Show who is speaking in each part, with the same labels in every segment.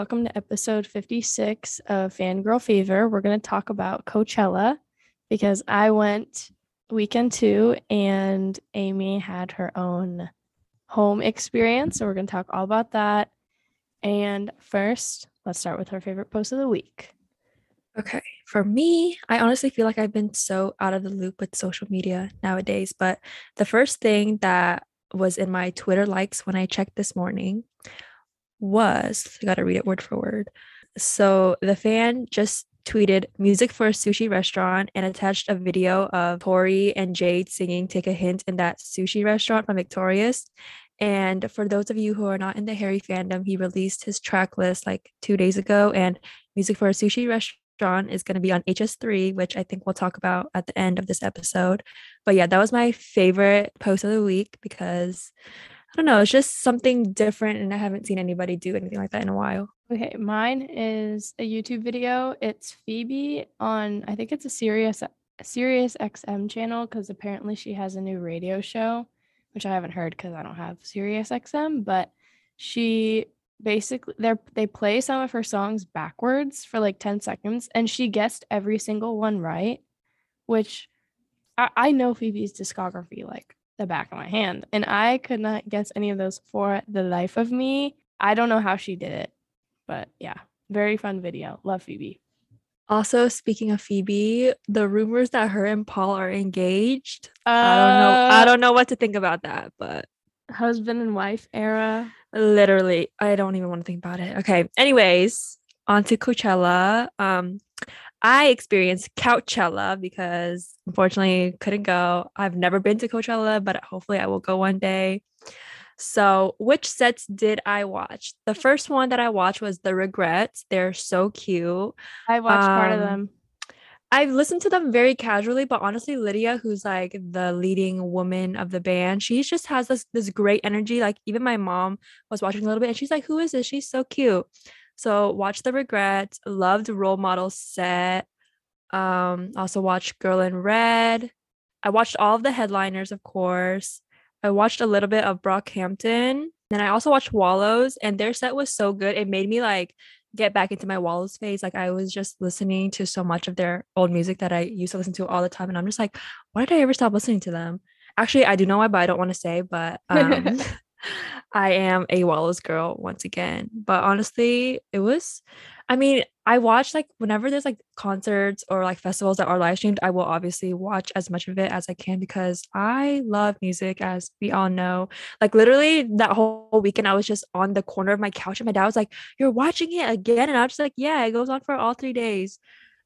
Speaker 1: Welcome to episode 56 of Fangirl Fever. We're going to talk about Coachella because I went weekend two and Amy had her own home experience. So we're going to talk all about that. And first, let's start with her favorite post of the week.
Speaker 2: Okay. For me, I honestly feel like I've been so out of the loop with social media nowadays. But the first thing that was in my Twitter likes when I checked this morning was I gotta read it word for word. So the fan just tweeted music for a sushi restaurant and attached a video of Tori and Jade singing Take a Hint in that sushi restaurant from Victorious. And for those of you who are not in the Harry fandom, he released his track list like two days ago, and music for a sushi restaurant is going to be on HS3, which I think we'll talk about at the end of this episode. But yeah, that was my favorite post of the week because I don't know, it's just something different, and I haven't seen anybody do anything like that in a while.
Speaker 1: Okay, mine is a YouTube video. It's Phoebe on I think it's a Sirius Sirius XM channel because apparently she has a new radio show, which I haven't heard because I don't have Sirius XM, but she basically they they play some of her songs backwards for like 10 seconds and she guessed every single one right, which I, I know Phoebe's discography like the back of my hand. And I could not guess any of those for the life of me. I don't know how she did it, but yeah, very fun video. Love Phoebe.
Speaker 2: Also, speaking of Phoebe, the rumors that her and Paul are engaged. Uh, I don't know. I uh, don't know what to think about that, but
Speaker 1: husband and wife era.
Speaker 2: Literally, I don't even want to think about it. Okay. Anyways, on to Coachella. Um, I experienced Couchella because unfortunately couldn't go. I've never been to Coachella, but hopefully I will go one day. So, which sets did I watch? The first one that I watched was The Regrets. They're so cute.
Speaker 1: I watched um, part of um, them.
Speaker 2: I've listened to them very casually, but honestly, Lydia, who's like the leading woman of the band, she just has this this great energy. Like even my mom was watching a little bit, and she's like, "Who is this? She's so cute." So watch The Regrets, loved Role Model Set. Um, also watched Girl in Red. I watched all of the headliners, of course. I watched a little bit of Brockhampton. Then I also watched Wallows, and their set was so good. It made me like get back into my Wallows phase. Like I was just listening to so much of their old music that I used to listen to all the time, and I'm just like, why did I ever stop listening to them? Actually, I do know why, but I don't want to say. But um, I am a Wallows girl once again. But honestly, it was, I mean, I watch like whenever there's like concerts or like festivals that are live streamed, I will obviously watch as much of it as I can because I love music, as we all know. Like literally that whole weekend, I was just on the corner of my couch and my dad was like, You're watching it again? And I was just like, Yeah, it goes on for all three days.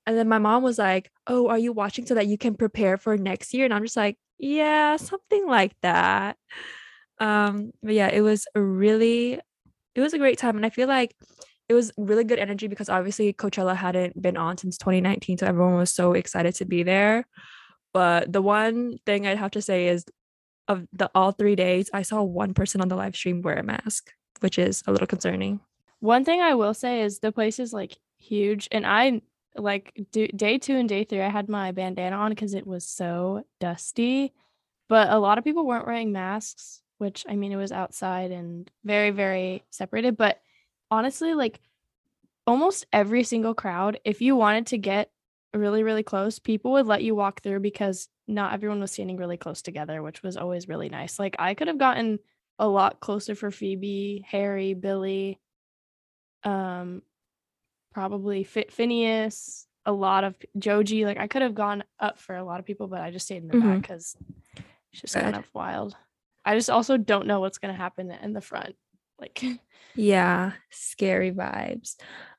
Speaker 2: And then my mom was like, Oh, are you watching so that you can prepare for next year? And I'm just like, Yeah, something like that. Um, but yeah, it was a really it was a great time. And I feel like it was really good energy because obviously Coachella hadn't been on since 2019. So everyone was so excited to be there. But the one thing I'd have to say is of the all three days, I saw one person on the live stream wear a mask, which is a little concerning.
Speaker 1: One thing I will say is the place is like huge. And I like do, day two and day three, I had my bandana on because it was so dusty. But a lot of people weren't wearing masks which I mean, it was outside and very, very separated. But honestly, like almost every single crowd, if you wanted to get really, really close, people would let you walk through because not everyone was standing really close together, which was always really nice. Like I could have gotten a lot closer for Phoebe, Harry, Billie, um, probably F- Finneas, a lot of Joji. Like I could have gone up for a lot of people, but I just stayed in the mm-hmm. back because it's just kind of wild. I just also don't know what's gonna happen in the front. Like
Speaker 2: yeah, scary vibes.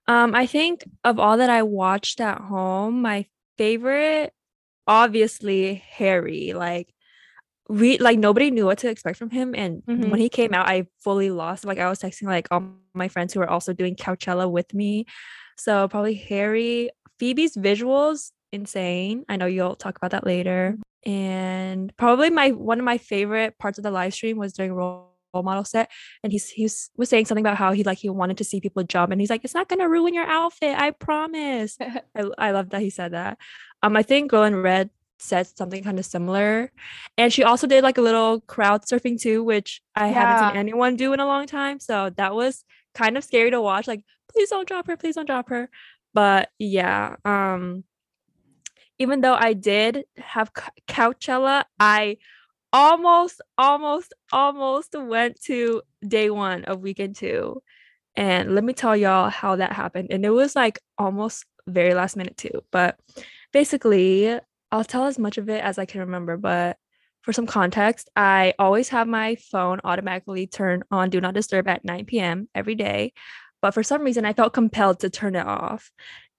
Speaker 2: Um, I think of all that I watched at home, my favorite, obviously Harry. Like we like nobody knew what to expect from him. And mm-hmm. when he came out, I fully lost. Like I was texting like all my friends who were also doing Coachella with me. So probably Harry. Phoebe's visuals, insane. I know you'll talk about that later and probably my one of my favorite parts of the live stream was during role model set and he's he was, was saying something about how he like he wanted to see people jump and he's like it's not gonna ruin your outfit i promise I, I love that he said that um i think girl in red said something kind of similar and she also did like a little crowd surfing too which i yeah. haven't seen anyone do in a long time so that was kind of scary to watch like please don't drop her, please don't drop her. But yeah, um, even though I did have Coachella, I almost, almost, almost went to day one of weekend two. And let me tell y'all how that happened. And it was like almost very last minute too. But basically, I'll tell as much of it as I can remember. But for some context, I always have my phone automatically turn on do not disturb at 9 p.m. every day. But for some reason, I felt compelled to turn it off.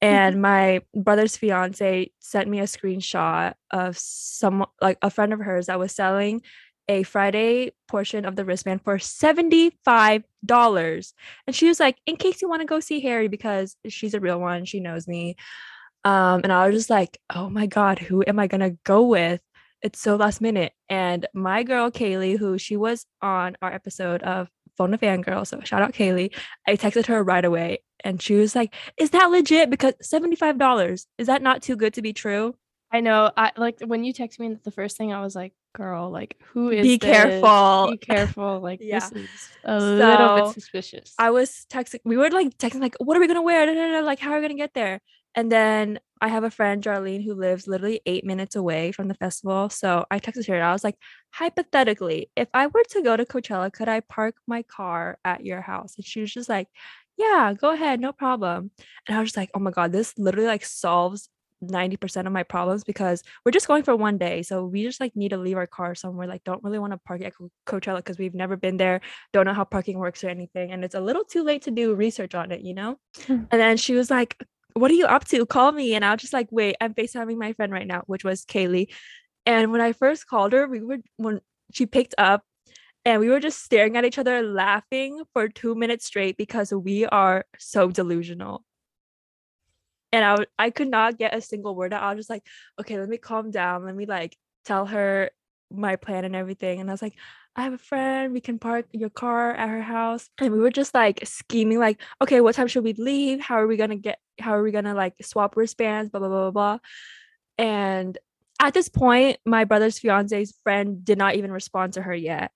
Speaker 2: And mm-hmm. my brother's fiance sent me a screenshot of some like a friend of hers that was selling a Friday portion of the wristband for $75. And she was like, in case you want to go see Harry, because she's a real one, she knows me. Um, and I was just like, oh my God, who am I gonna go with? It's so last minute. And my girl Kaylee, who she was on our episode of Phone a Fangirl, so shout out Kaylee. I texted her right away and she was like, Is that legit? Because $75, is that not too good to be true?
Speaker 1: I know. I like when you text me the first thing I was like, girl, like who is
Speaker 2: be
Speaker 1: this?
Speaker 2: careful.
Speaker 1: Be careful. Like yeah. this is a so, little bit suspicious.
Speaker 2: I was texting we were like texting like what are we gonna wear? Like how are we gonna get there? And then I have a friend, Jarlene, who lives literally eight minutes away from the festival. So I texted her and I was like, hypothetically, if I were to go to Coachella, could I park my car at your house? And she was just like, yeah, go ahead, no problem. And I was just like, oh my God, this literally like solves 90% of my problems because we're just going for one day. So we just like need to leave our car somewhere. Like, don't really want to park at Coachella because we've never been there, don't know how parking works or anything. And it's a little too late to do research on it, you know? Hmm. and then she was like, what are you up to? Call me. And I was just like, wait, I'm FaceTiming my friend right now, which was Kaylee. And when I first called her, we were when she picked up and we were just staring at each other laughing for two minutes straight because we are so delusional. And I, I could not get a single word out. I was just like, okay, let me calm down. Let me like tell her my plan and everything. And I was like, I have a friend, we can park your car at her house. And we were just like scheming, like, okay, what time should we leave? How are we gonna get how are we gonna like swap wristbands? Blah blah blah blah blah. And at this point, my brother's fiance's friend did not even respond to her yet.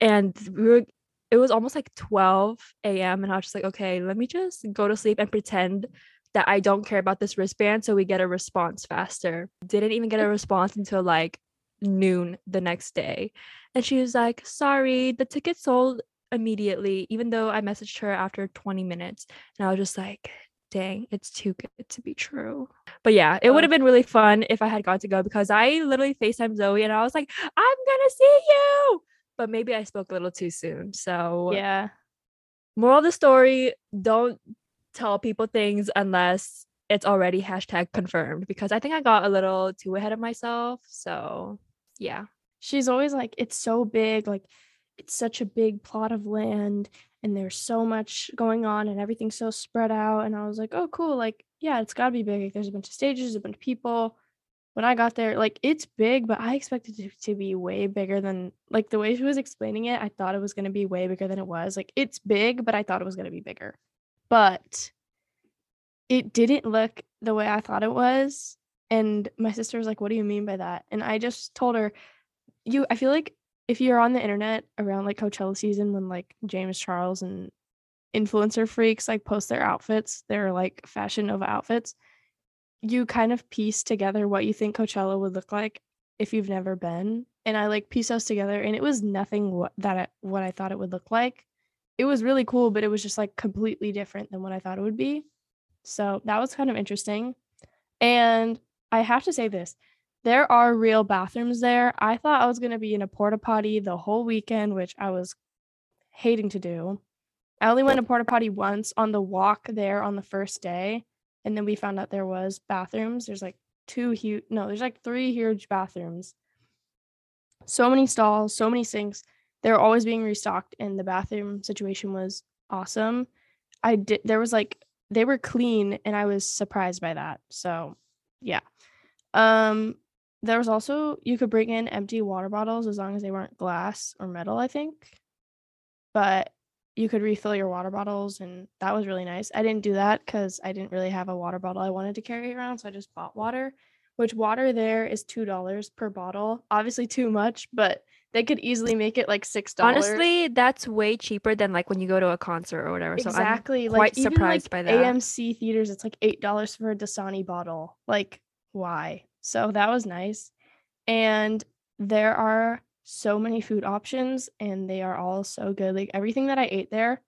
Speaker 2: And we were it was almost like 12 a.m. And I was just like, okay, let me just go to sleep and pretend that I don't care about this wristband so we get a response faster. Didn't even get a response until like noon the next day. And she was like, sorry, the ticket sold immediately, even though I messaged her after 20 minutes. And I was just like, dang, it's too good to be true. But yeah, it would have been really fun if I had got to go because I literally FaceTime Zoe and I was like, I'm gonna see you. But maybe I spoke a little too soon. So
Speaker 1: yeah.
Speaker 2: Moral of the story, don't tell people things unless it's already hashtag confirmed because I think I got a little too ahead of myself. So yeah.
Speaker 1: She's always like, it's so big, like it's such a big plot of land and there's so much going on and everything's so spread out. And I was like, oh cool, like, yeah, it's gotta be big. Like, there's a bunch of stages, a bunch of people. When I got there, like it's big, but I expected it to be way bigger than like the way she was explaining it. I thought it was gonna be way bigger than it was. Like it's big, but I thought it was gonna be bigger. But it didn't look the way I thought it was. And my sister was like, What do you mean by that? And I just told her, You, I feel like if you're on the internet around like Coachella season when like James Charles and influencer freaks like post their outfits, their like fashion Nova outfits, you kind of piece together what you think Coachella would look like if you've never been. And I like piece those together, and it was nothing what that I, what I thought it would look like. It was really cool, but it was just like completely different than what I thought it would be. So that was kind of interesting. And I have to say this there are real bathrooms there. I thought I was going to be in a porta potty the whole weekend, which I was hating to do. I only went to porta potty once on the walk there on the first day. And then we found out there was bathrooms. There's like two huge, no, there's like three huge bathrooms. So many stalls, so many sinks. They're always being restocked, and the bathroom situation was awesome. I did, there was like, they were clean, and I was surprised by that. So, yeah. Um, there was also you could bring in empty water bottles as long as they weren't glass or metal, I think. But you could refill your water bottles and that was really nice. I didn't do that cuz I didn't really have a water bottle I wanted to carry around, so I just bought water, which water there is $2 per bottle. Obviously too much, but they could easily make it like six dollars.
Speaker 2: Honestly, that's way cheaper than like when you go to a concert or whatever. So
Speaker 1: exactly.
Speaker 2: I'm
Speaker 1: like
Speaker 2: quite
Speaker 1: even,
Speaker 2: surprised
Speaker 1: like,
Speaker 2: by that.
Speaker 1: AMC theaters, it's like eight dollars for a Dasani bottle. Like, why? So that was nice. And there are so many food options and they are all so good. Like everything that I ate there,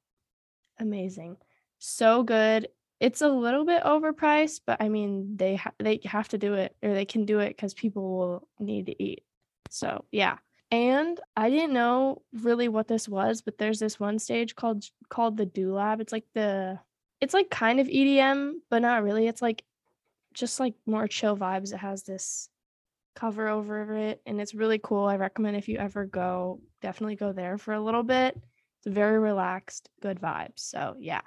Speaker 1: amazing. So good. It's a little bit overpriced, but I mean they ha- they have to do it or they can do it cuz people will need to eat. So, yeah. And I didn't know really what this was, but there's this one stage called called the Do Lab. It's like the it's like kind of EDM, but not really. It's like just like more chill vibes. It has this cover over it and it's really cool. I recommend if you ever go, definitely go there for a little bit. It's very relaxed, good vibes. So, yeah.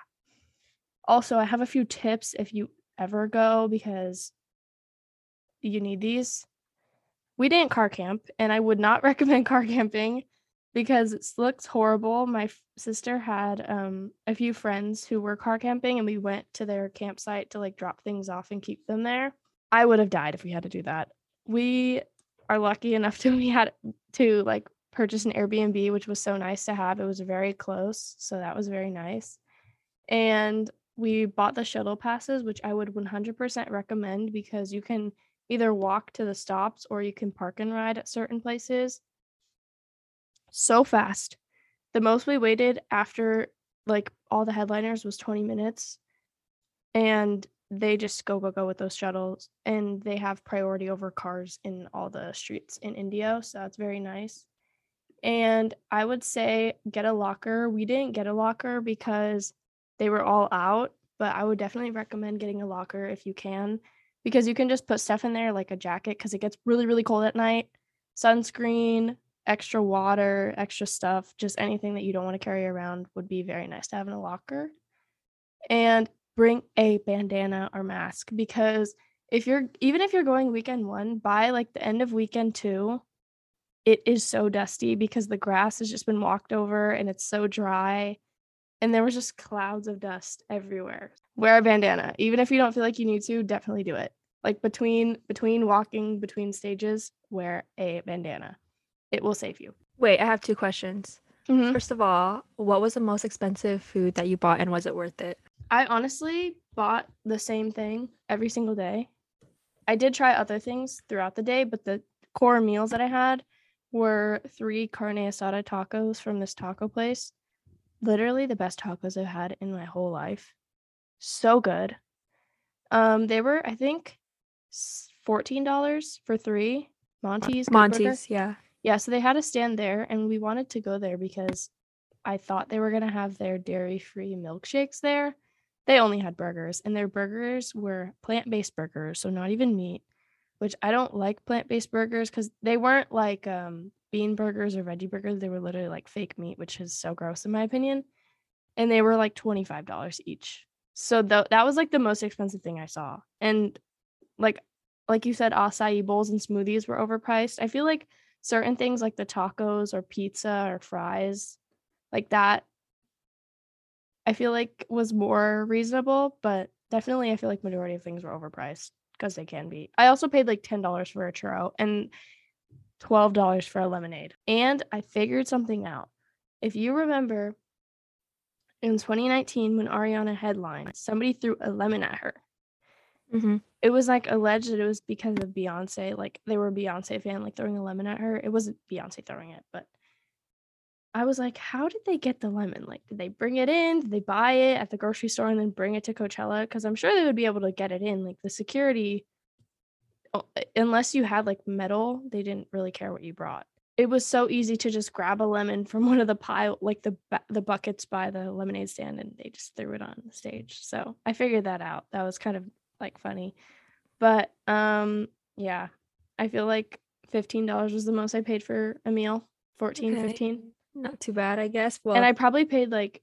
Speaker 1: Also, I have a few tips if you ever go because you need these. We didn't car camp and I would not recommend car camping because it looks horrible. My f- sister had um a few friends who were car camping and we went to their campsite to like drop things off and keep them there. I would have died if we had to do that. We are lucky enough to we had to like purchase an Airbnb, which was so nice to have. It was very close, so that was very nice. And we bought the shuttle passes, which I would 100% recommend because you can either walk to the stops or you can park and ride at certain places. So fast. The most we waited after like all the headliners was 20 minutes. And they just go go go with those shuttles and they have priority over cars in all the streets in Indio, so that's very nice. And I would say get a locker. We didn't get a locker because they were all out, but I would definitely recommend getting a locker if you can because you can just put stuff in there like a jacket because it gets really, really cold at night, sunscreen, extra water, extra stuff, just anything that you don't want to carry around would be very nice to have in a locker. And bring a bandana or mask because if you're even if you're going weekend one, by like the end of weekend two, it is so dusty because the grass has just been walked over and it's so dry and there was just clouds of dust everywhere. Wear a bandana. Even if you don't feel like you need to, definitely do it. Like between between walking between stages, wear a bandana. It will save you.
Speaker 2: Wait, I have two questions.
Speaker 1: Mhm.
Speaker 2: First of all, what was the most expensive food that you bought and was it worth it?
Speaker 1: I honestly bought the same thing every single day. I did try other things throughout the day, but the core meals that I had were three carne asada tacos from this taco place. Literally the best tacos I've had in my whole life. So good. Um, they were, I think, $14 for three Monty's.
Speaker 2: Monty's, yeah.
Speaker 1: Yeah, so they had a stand there, and we wanted to go there because I thought they were gonna have their dairy-free milkshakes there. They only had burgers, and their burgers were plant-based burgers, so not even meat, which I don't like plant-based burgers because they weren't like um, bean burgers or veggie burgers. They were literally like fake meat, which is so gross in my opinion. And they were like $25 each. So tho- that was like the most expensive thing I saw. And like like you said, acai bowls and smoothies were overpriced. I feel like certain things like the tacos or pizza or fries like that I feel like was more reasonable, but definitely I feel like majority of things were overpriced because they can be. I also paid like $10 for a churro and $12 for a lemonade. And I figured something out. If you remember in 2019 when Ariana headlined, somebody threw a lemon at her.
Speaker 2: Mm-hmm.
Speaker 1: It was like alleged that it was because of Beyonce, like they were a Beyonce fan, like throwing a lemon at her. It wasn't Beyonce throwing it, but I was like, how did they get the lemon? Like, did they bring it in? Did they buy it at the grocery store and then bring it to Coachella? Because I'm sure they would be able to get it in. Like the security, oh, unless you had like metal, they didn't really care what you brought. It was so easy to just grab a lemon from one of the pile, like the the buckets by the lemonade stand, and they just threw it on the stage. So I figured that out. That was kind of like funny, but um, yeah, I feel like fifteen dollars was the most I paid for a meal. 14
Speaker 2: Okay.
Speaker 1: 15
Speaker 2: Not too bad, I guess. Well,
Speaker 1: and I probably paid like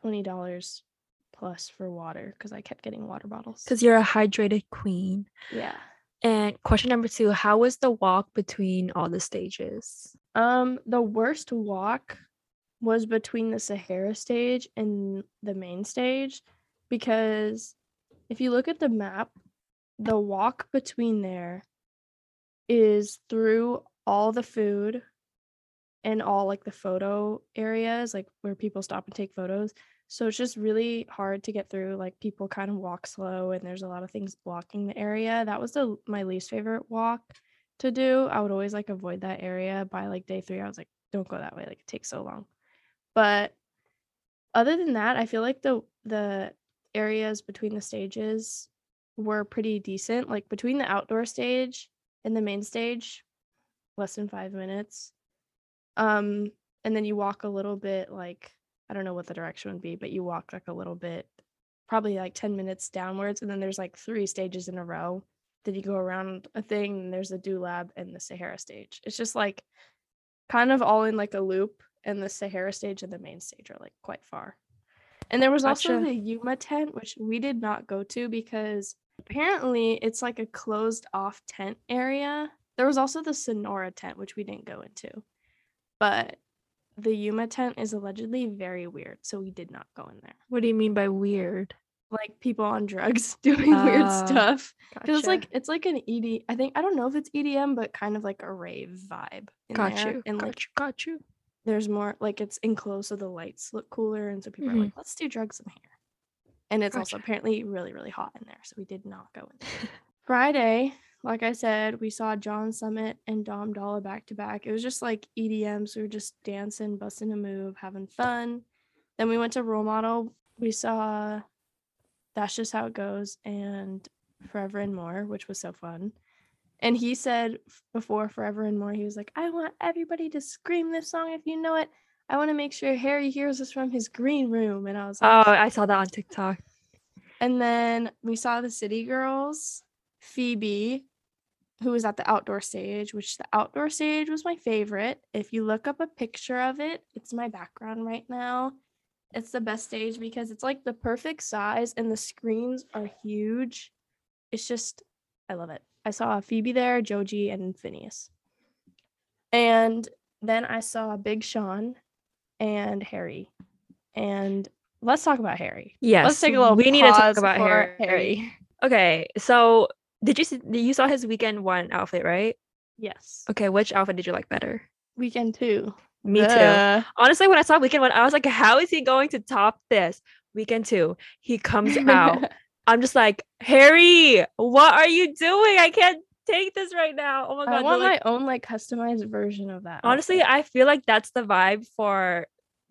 Speaker 1: twenty dollars plus for water because I kept getting water bottles.
Speaker 2: because you're a hydrated queen.
Speaker 1: yeah.
Speaker 2: And question number two, how was the walk between all the stages?
Speaker 1: Um, the worst walk was between the Sahara stage and the main stage because if you look at the map, the walk between there is through all the food and all like the photo areas, like where people stop and take photos. So it's just really hard to get through. Like people kind of walk slow and there's a lot of things blocking the area. That was the my least favorite walk to do. I would always like avoid that area by like day 3. I was like don't go that way. Like it takes so long. But other than that, I feel like the the areas between the stages were pretty decent. Like between the outdoor stage and the main stage, less than 5 minutes. Um and then you walk a little bit like I don't know what the direction would be, but you walk like a little bit probably like 10 minutes downwards and then there's like three stages in a row. Then you go around a thing and there's the Do Lab and the Sahara stage. It's just like kind of all in like a loop and the Sahara stage and the main stage are like quite far. And there was also the Yuma tent, which we did not go to because apparently it's like a closed off tent area. There was also the Sonora tent, which we didn't go into. But the Yuma tent is allegedly very weird, so we did not go in there.
Speaker 2: What do you mean by weird?
Speaker 1: Like people on drugs doing weird
Speaker 2: Ah,
Speaker 1: stuff. Because it's like it's like an ED. I think I don't know if it's EDM, but kind of like a rave vibe. In
Speaker 2: got
Speaker 1: there.
Speaker 2: you.
Speaker 1: And
Speaker 2: got
Speaker 1: like
Speaker 2: you. Got you.
Speaker 1: There's more like it's enclosed so the lights look cooler and so people
Speaker 2: Mhm.
Speaker 1: are like let's do drugs in here. And it's also apparently really really hot in there so we did not go in there. Friday like i said we saw john summit and dom dolla back to back. It was just like edms we were just dancing busting a move having fun. Then we went to role model we saw that's just how it goes and forever and more which was so fun and he said before Forever and More, he was like, I want everybody to scream this song if you know it. I want to make sure Harry hears us from his green room. And I was like,
Speaker 2: Oh, I saw that on TikTok.
Speaker 1: and then we saw the City Girls, Phoebe, who was at the outdoor stage, which the outdoor stage was my favorite. If you look up a picture of it, it's my background right now. It's the best stage because it's like the perfect size and the screens are huge. It's just, I love it. I saw Phoebe there, Joji, and Finneas. And then I saw Big Sean and Harry. And let's talk about Harry.
Speaker 2: Yes.
Speaker 1: Let's take a little
Speaker 2: We need to talk about
Speaker 1: for
Speaker 2: Harry. Okay, so did you see you saw his weekend one outfit, right?
Speaker 1: Yes.
Speaker 2: Okay, which outfit did you like better?
Speaker 1: Weekend two.
Speaker 2: Me too. Honestly, when I saw weekend one, I was like, how is he going to top this? Weekend two, he comes out. I'm just like, Harry, what are you doing? I can't take this right now. Oh my god.
Speaker 1: I want
Speaker 2: like-
Speaker 1: my own like customized version of that.
Speaker 2: honestly,
Speaker 1: outfit.
Speaker 2: I feel like that's the vibe for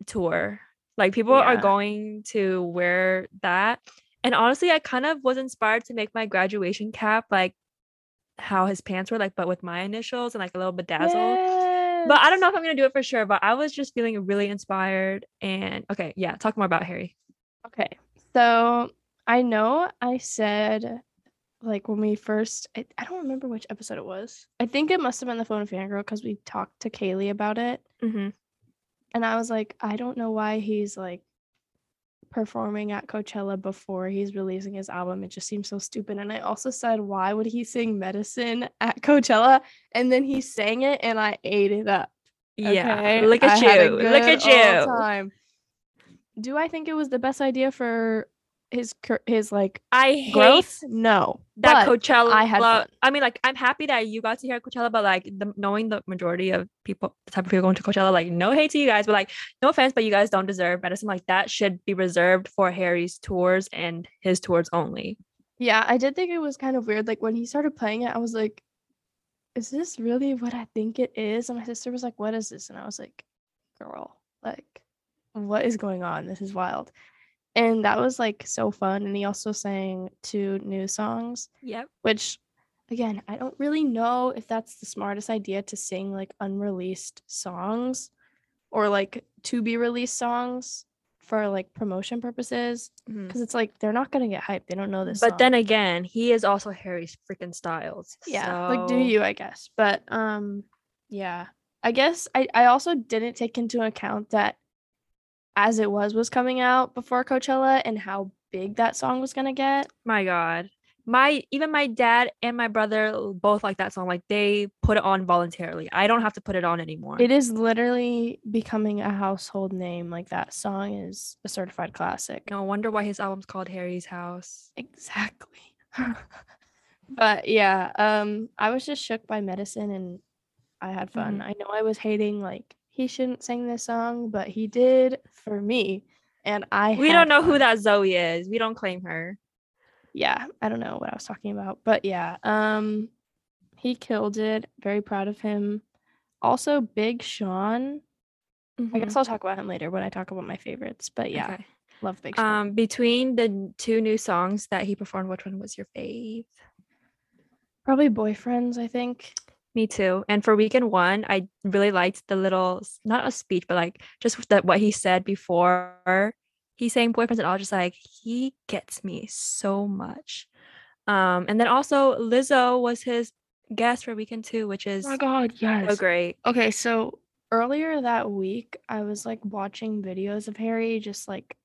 Speaker 2: tour. Like people are going to wear that. And honestly, I kind of was inspired to make my graduation cap like how his pants were like, but with my initials and like a little bedazzled. But I don't know if I'm gonna do it for sure. But I was just feeling really inspired. And okay, yeah, talk more about Harry.
Speaker 1: Okay. So I know I said like when we first I, I don't remember which episode it was. I think it must have been the phone of fangirl because we talked to Kaylee about it.
Speaker 2: Mm-hmm.
Speaker 1: And I was like, I don't know why he's like performing at Coachella before he's releasing his album. It just seems so stupid. And I also said, why would he sing medicine at Coachella? And then he sang it and I ate it up.
Speaker 2: Yeah,
Speaker 1: okay?
Speaker 2: look at
Speaker 1: a
Speaker 2: you. Look at you.
Speaker 1: time. Do I think it was the best idea for his his like
Speaker 2: I hate
Speaker 1: growth? No.
Speaker 2: that Coachella.
Speaker 1: I had fun.
Speaker 2: I mean, like, I'm happy that you got to hear Coachella, but like, the, knowing the majority of people, the type of people going to Coachella, like, no hate to you guys, but like, no offense, but you guys don't deserve medicine. Like, that should be reserved for Harry's tours and his tours only.
Speaker 1: Yeah, I did think it was kind of weird. Like when he started playing it, I was like, is this really what I think it is? And my sister was like, what is this? And I was like, girl, like, what is going on? This is wild. And that was like so fun. And he also sang two new songs,
Speaker 2: Yep.
Speaker 1: which again, I don't really know if that's the smartest idea to sing like unreleased songs or like to be released songs for like promotion purposes. Because it's like they're not gonna get hyped. They don't know this.
Speaker 2: But
Speaker 1: song.
Speaker 2: then again, he is also Harry's freaking Styles.
Speaker 1: yeah like do you i guess but um yeah i guess i i also didn't take into account that as it was was coming out before coachella and how big that song was gonna get
Speaker 2: My God. My even my dad and my brother both like that song. Like they put it on voluntarily. I don't have to put it on anymore.
Speaker 1: it is literally becoming a household name like that song is a certified classic
Speaker 2: no wonder why his album's called Harry's House.
Speaker 1: exactly but yeah um i was just shook by medicine and I had fun.
Speaker 2: Mhm.
Speaker 1: I know I was hating like he shouldn't sing this song, but he did for me. And I
Speaker 2: We don't know who that Zoe is. We don't claim her.
Speaker 1: Yeah, I don't know what I was talking about, but yeah, um he killed it. Very proud of him. Also Big Sean. I guess
Speaker 2: Mhm.
Speaker 1: I'll talk about him later when I talk about my favorites, but yeah,
Speaker 2: Okay.
Speaker 1: love Big Sean.
Speaker 2: Um, between the two new songs that he performed, which one was your fave?
Speaker 1: Probably Boyfriends, I think.
Speaker 2: Me too. And for weekend one, I really liked the little not a speech, but like just that what he said before He's saying boyfriends, and was just like, he gets me so much. Um, and then also Lizzo was his guest for weekend two, which is
Speaker 1: Oh my god, yes.
Speaker 2: so great.
Speaker 1: Okay, so earlier that week, I was like watching videos of Harry just like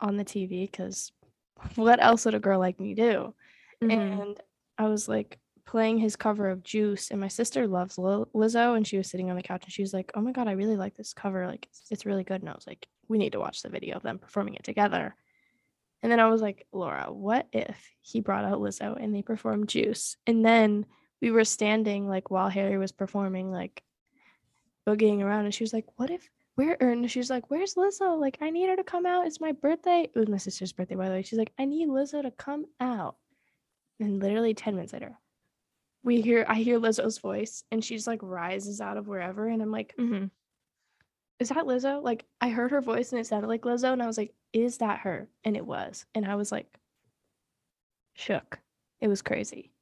Speaker 1: on the TV because what else would a girl like me do?
Speaker 2: Mhm.
Speaker 1: And I was like playing his cover of Juice, and my sister loves Lizzo, and she was sitting on the couch and she was like, "Oh my god, I really like this cover. Like, it's, it's really good." And I was like, "We need to watch the video of them performing it together." And then I was like, "Laura, what if he brought out Lizzo and they performed Juice?" And then we were standing like while Harry was performing, like boogieing around, and she was like, "What if?" Where and she was like, "Where's Lizzo? Like, I need her to come out. It's my birthday. It was my sister's birthday, by the way." She's like, "I need Lizzo to come out." And literally 10 minutes later, we hear I hear Lizzo's voice and she just like rises out of wherever and I'm like,
Speaker 2: Mhm.
Speaker 1: is that Lizzo? Like I heard her voice and it sounded like Lizzo and I was like, is that her? And it was. And I was like shook. It was crazy.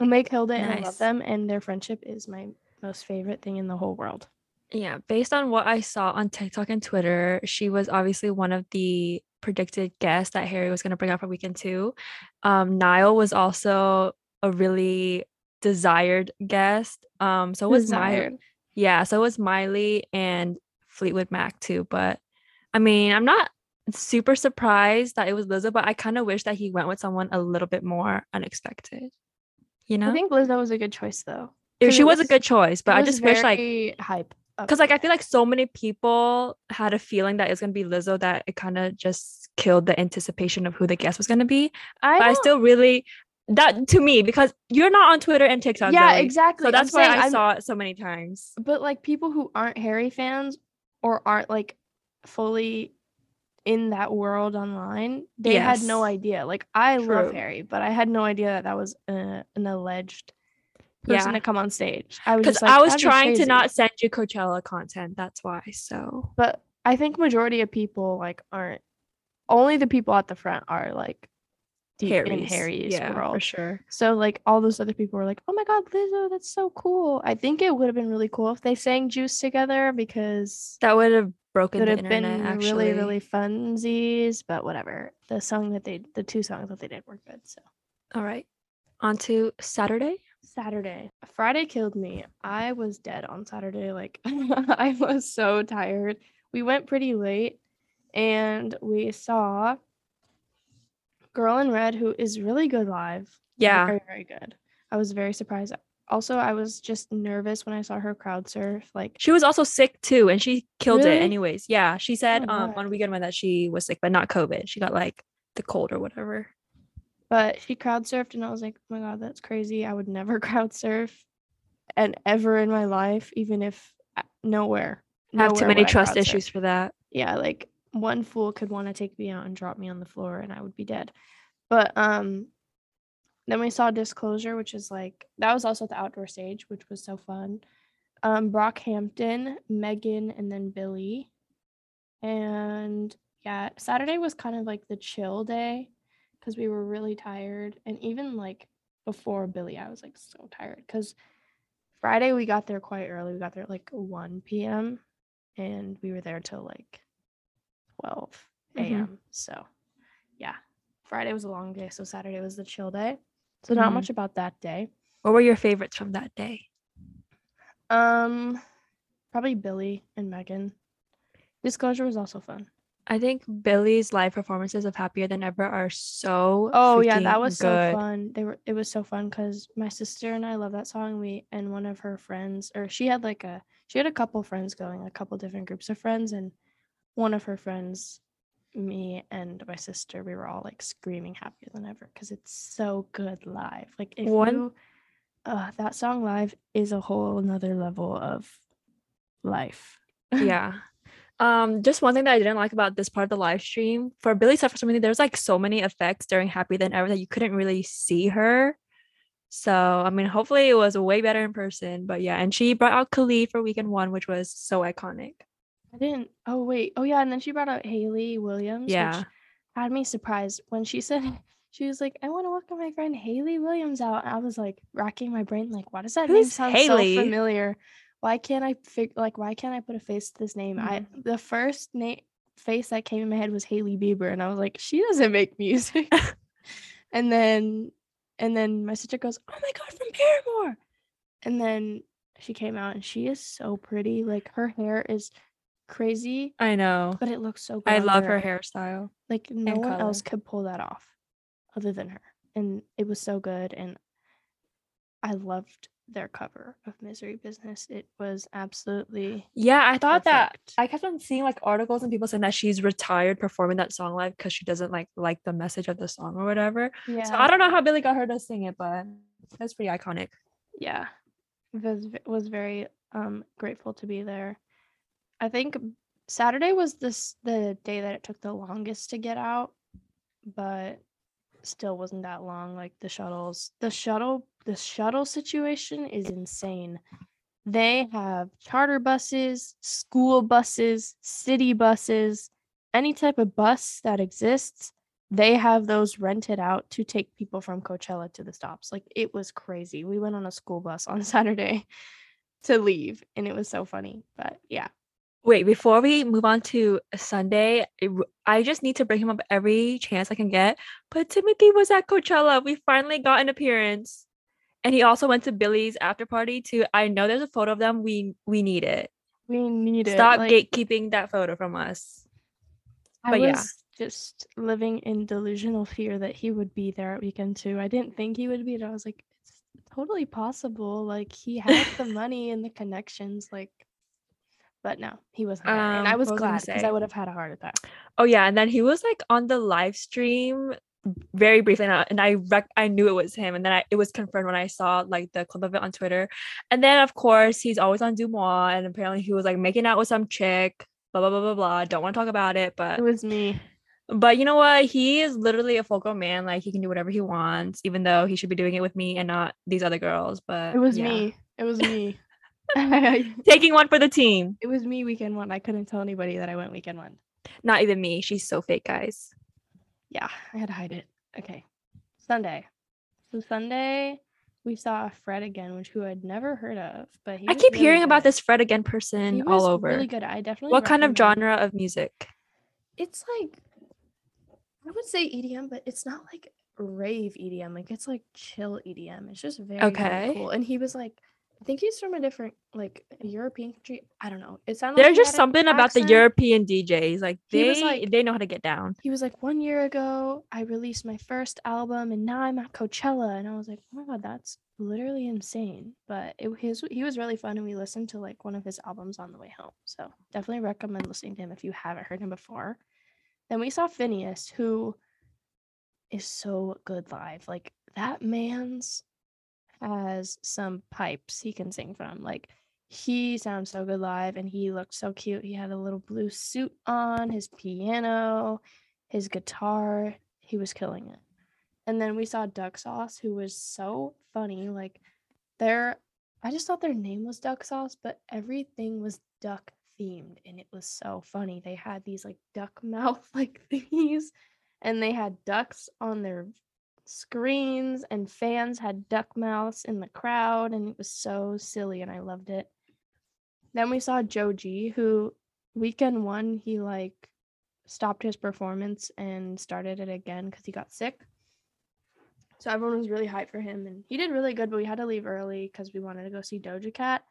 Speaker 1: And they killed it and I love them and their friendship is my most favorite thing in the whole world.
Speaker 2: Yeah, based on what I saw on TikTok and Twitter, she was obviously one of the predicted guests that Harry was going to bring up for weekend two. Um, Niall was also a really desired guest. Um, so was Miley. Yeah, so was Miley and Fleetwood Mac too. But I mean, I'm not super surprised that it was Lizzo, but I kind of wish that he went with someone a little bit more unexpected. You know,
Speaker 1: I think Lizzo was a good choice though.
Speaker 2: She
Speaker 1: it
Speaker 2: was, a good choice, but I just wish like
Speaker 1: hype.
Speaker 2: because like I feel like so many people had a feeling that it's gonna be Lizzo that it kind of just killed the anticipation of who the guest was gonna be.
Speaker 1: I,
Speaker 2: But I still really that to me because you're not on Twitter and TikTok.
Speaker 1: yeah, exactly.
Speaker 2: So
Speaker 1: I'm
Speaker 2: that's why I
Speaker 1: I'm-
Speaker 2: saw it so many times.
Speaker 1: but like people who aren't Harry fans or aren't like fully in that world online, they had no idea. Like I love Harry, but I had no idea that that was uh, an alleged person
Speaker 2: Yeah.
Speaker 1: to come on stage. I was
Speaker 2: Because
Speaker 1: like,
Speaker 2: I was
Speaker 1: "That'd
Speaker 2: trying to not send you Coachella content. That's why. So
Speaker 1: But I think majority of people like aren't. Only the people at the front are like deep in Harry's
Speaker 2: yeah,
Speaker 1: world.
Speaker 2: for sure.
Speaker 1: So like all those other people were like, "Oh my god, Lizzo, that's so cool." I think it would have been really cool if they sang Juice together because
Speaker 2: That would have broken
Speaker 1: could
Speaker 2: the
Speaker 1: have been.
Speaker 2: Actually,
Speaker 1: really really funsies, but whatever. The song that they the two songs that they did were good. So
Speaker 2: All right, on to Saturday.
Speaker 1: Saturday. Friday killed me. I was dead on Saturday. Like I was so tired. We went pretty late and we saw Girl in Red who is really good live.
Speaker 2: Yeah,
Speaker 1: Very, very good. I was very surprised. Also, I was just nervous when I saw her crowd surf. Like
Speaker 2: she was also sick too, and she killed
Speaker 1: Really?
Speaker 2: it anyways. Yeah, she said
Speaker 1: Oh,
Speaker 2: um
Speaker 1: God.
Speaker 2: on weekend one that she was sick, but not COVID. She got like the cold or whatever.
Speaker 1: but she crowd surfed and I was like, oh my god, that's crazy. I would never crowd surf and ever in my life, even if uh, nowhere.
Speaker 2: Have too many trust issues for that.
Speaker 1: yeah, like one fool could want to take me out and drop me on the floor and I would be dead. But um then we saw Disclosure, which is like that was also the outdoor stage, which was so fun. Um Brockhampton, Megan, and then Billie. And yeah, Saturday was kind of like the chill day because we were really tired. And even like before Billie, I was like so tired because Friday we got there quite early. We got there like 1 p.m. and we were there till like 12
Speaker 2: Mhm.
Speaker 1: a.m. So yeah, Friday was a long day. So Saturday was the chill day. So not
Speaker 2: Mhm.
Speaker 1: much about that day.
Speaker 2: What were your favorites from that day?
Speaker 1: Um, probably Billie and Megan. Disclosure was also fun.
Speaker 2: I think Billie's live performances of Happier Than Ever are so
Speaker 1: Oh yeah, that was
Speaker 2: good.
Speaker 1: so fun. They were it was so fun because my sister and I love that song. We and one of her friends, or she had like a she had a couple friends going, a couple different groups of friends, and one of her friends, me and my sister, we were all like screaming happier than ever because it's so good live. Like if
Speaker 2: One-
Speaker 1: you uh, that song live is a whole another level of life.
Speaker 2: yeah. Um, just one thing that I didn't like about this part of the live stream for Billie stuff for some reason, there's like so many effects during Happy Than Ever that you couldn't really see her. So I mean, hopefully it was way better in person. But yeah, and she brought out Khalid for weekend one, which was so iconic.
Speaker 1: I didn't. Oh wait. Oh yeah, and then she brought out Hayley Williams.
Speaker 2: Yeah.
Speaker 1: Which had me surprised when she said she was like, "I want to welcome my friend Hayley Williams out." I was like racking my brain, like, why does that name sound
Speaker 2: Hayley?
Speaker 1: so familiar? Why can't I figure like why can't I put a face to this name? I
Speaker 2: Mm-hmm.
Speaker 1: the first name face that came in my head was Hailey Bieber, and I was like, she doesn't make music. and then and then my sister goes, "Oh my god, from Paramore!" And then she came out, and she is so pretty. Like her hair is crazy,
Speaker 2: I know.
Speaker 1: but it looks so good.
Speaker 2: I love her hairstyle.
Speaker 1: Like no one
Speaker 2: color.
Speaker 1: else could pull that off, other than her, and it was so good. And I loved their cover of Misery Business. It was absolutely
Speaker 2: Yeah, I thought that. I kept on seeing like articles and people saying that she's retired performing that song live because she doesn't like like the message of the song or whatever.
Speaker 1: yeah,
Speaker 2: So I don't know how Billie got her to sing it, but that's pretty iconic.
Speaker 1: yeah was was very um grateful to be there i think saturday was this the day that it took the longest to get out but still wasn't that long like the shuttles the shuttle the shuttle situation is insane they have charter buses school buses city buses any type of bus that exists they have those rented out to take people from Coachella to the stops. Like it was crazy. We went on a school bus on Saturday to leave and it was so funny. But yeah.
Speaker 2: Wait, before we move on to Sunday, I just need to bring him up every chance I can get. But Timothée was at Coachella. We finally got an appearance. And he also went to Billie's after party too. I know there's a photo of them. We we need it.
Speaker 1: We need it.
Speaker 2: Stop
Speaker 1: like,
Speaker 2: gatekeeping that photo from us.
Speaker 1: I
Speaker 2: but
Speaker 1: was
Speaker 2: yeah.
Speaker 1: just living in delusional fear that he would be there at weekend too. I didn't think he would be, but I was like, it's totally possible. Like he has the money and the connections, like but no, he wasn't there. and I
Speaker 2: Um,
Speaker 1: was
Speaker 2: was
Speaker 1: glad because? I would have had a heart attack.
Speaker 2: Oh yeah, and then he was like on the live stream very briefly, and I, and I rec- I knew it was him, and then I, it was confirmed when I saw like the clip of it on Twitter, and then of course he's always on Deuxmoi, and apparently he was like making out with some chick, blah blah blah blah blah. Don't want to talk about it, but
Speaker 1: It was me.
Speaker 2: but you know what? He is literally a full grown man. Like he can do whatever he wants, even though he should be doing it with me and not these other girls. But
Speaker 1: It was
Speaker 2: yeah.
Speaker 1: me. It was me.
Speaker 2: taking one for the team.
Speaker 1: It was me weekend one. I couldn't tell anybody that I went weekend one.
Speaker 2: Not even me. She's so fake, guys.
Speaker 1: Yeah, I had to hide it. Okay. Sunday. So Sunday we saw Fred again, which who I'd never heard of, but he
Speaker 2: I keep
Speaker 1: really
Speaker 2: hearing about this Fred again person all over.
Speaker 1: Really good. I definitely.
Speaker 2: What kind of genre of music?
Speaker 1: It's like I would say EDM, but it's not like rave EDM. Like it's like chill EDM. It's just very, very
Speaker 2: Okay.
Speaker 1: cool. And he was like, I think he's from a different like European country. I don't know. It sounded like
Speaker 2: There's
Speaker 1: he
Speaker 2: just something about the. European DJs. Like they
Speaker 1: like-
Speaker 2: they know how to get down.
Speaker 1: He was like, one year ago, I released my first album, and now I'm at Coachella, and I was like, oh my god, that's literally insane. But it his he was really fun, and we listened to like one of his albums on the way home. So definitely recommend listening to him if you haven't heard him before. Then we saw Finneas, who is so good live. Like that man's has some pipes he can sing from. Like he sounds so good live and he looked so cute. He had a little blue suit on, his piano, his guitar. He was killing it. And then we saw Duck Sauce, who was so funny. Like their I just thought their name was Duck Sauce, but everything was duck themed and it was so funny. They had these like duck mouth like thingies and they had ducks on their screens and fans had duck mouths in the crowd and it was so silly and I loved it. Then we saw Joji who weekend one he like stopped his performance and started it again cuz he got sick. So everyone was really hyped for him and he did really good but we had to leave early cuz we wanted to go see Doja Cat.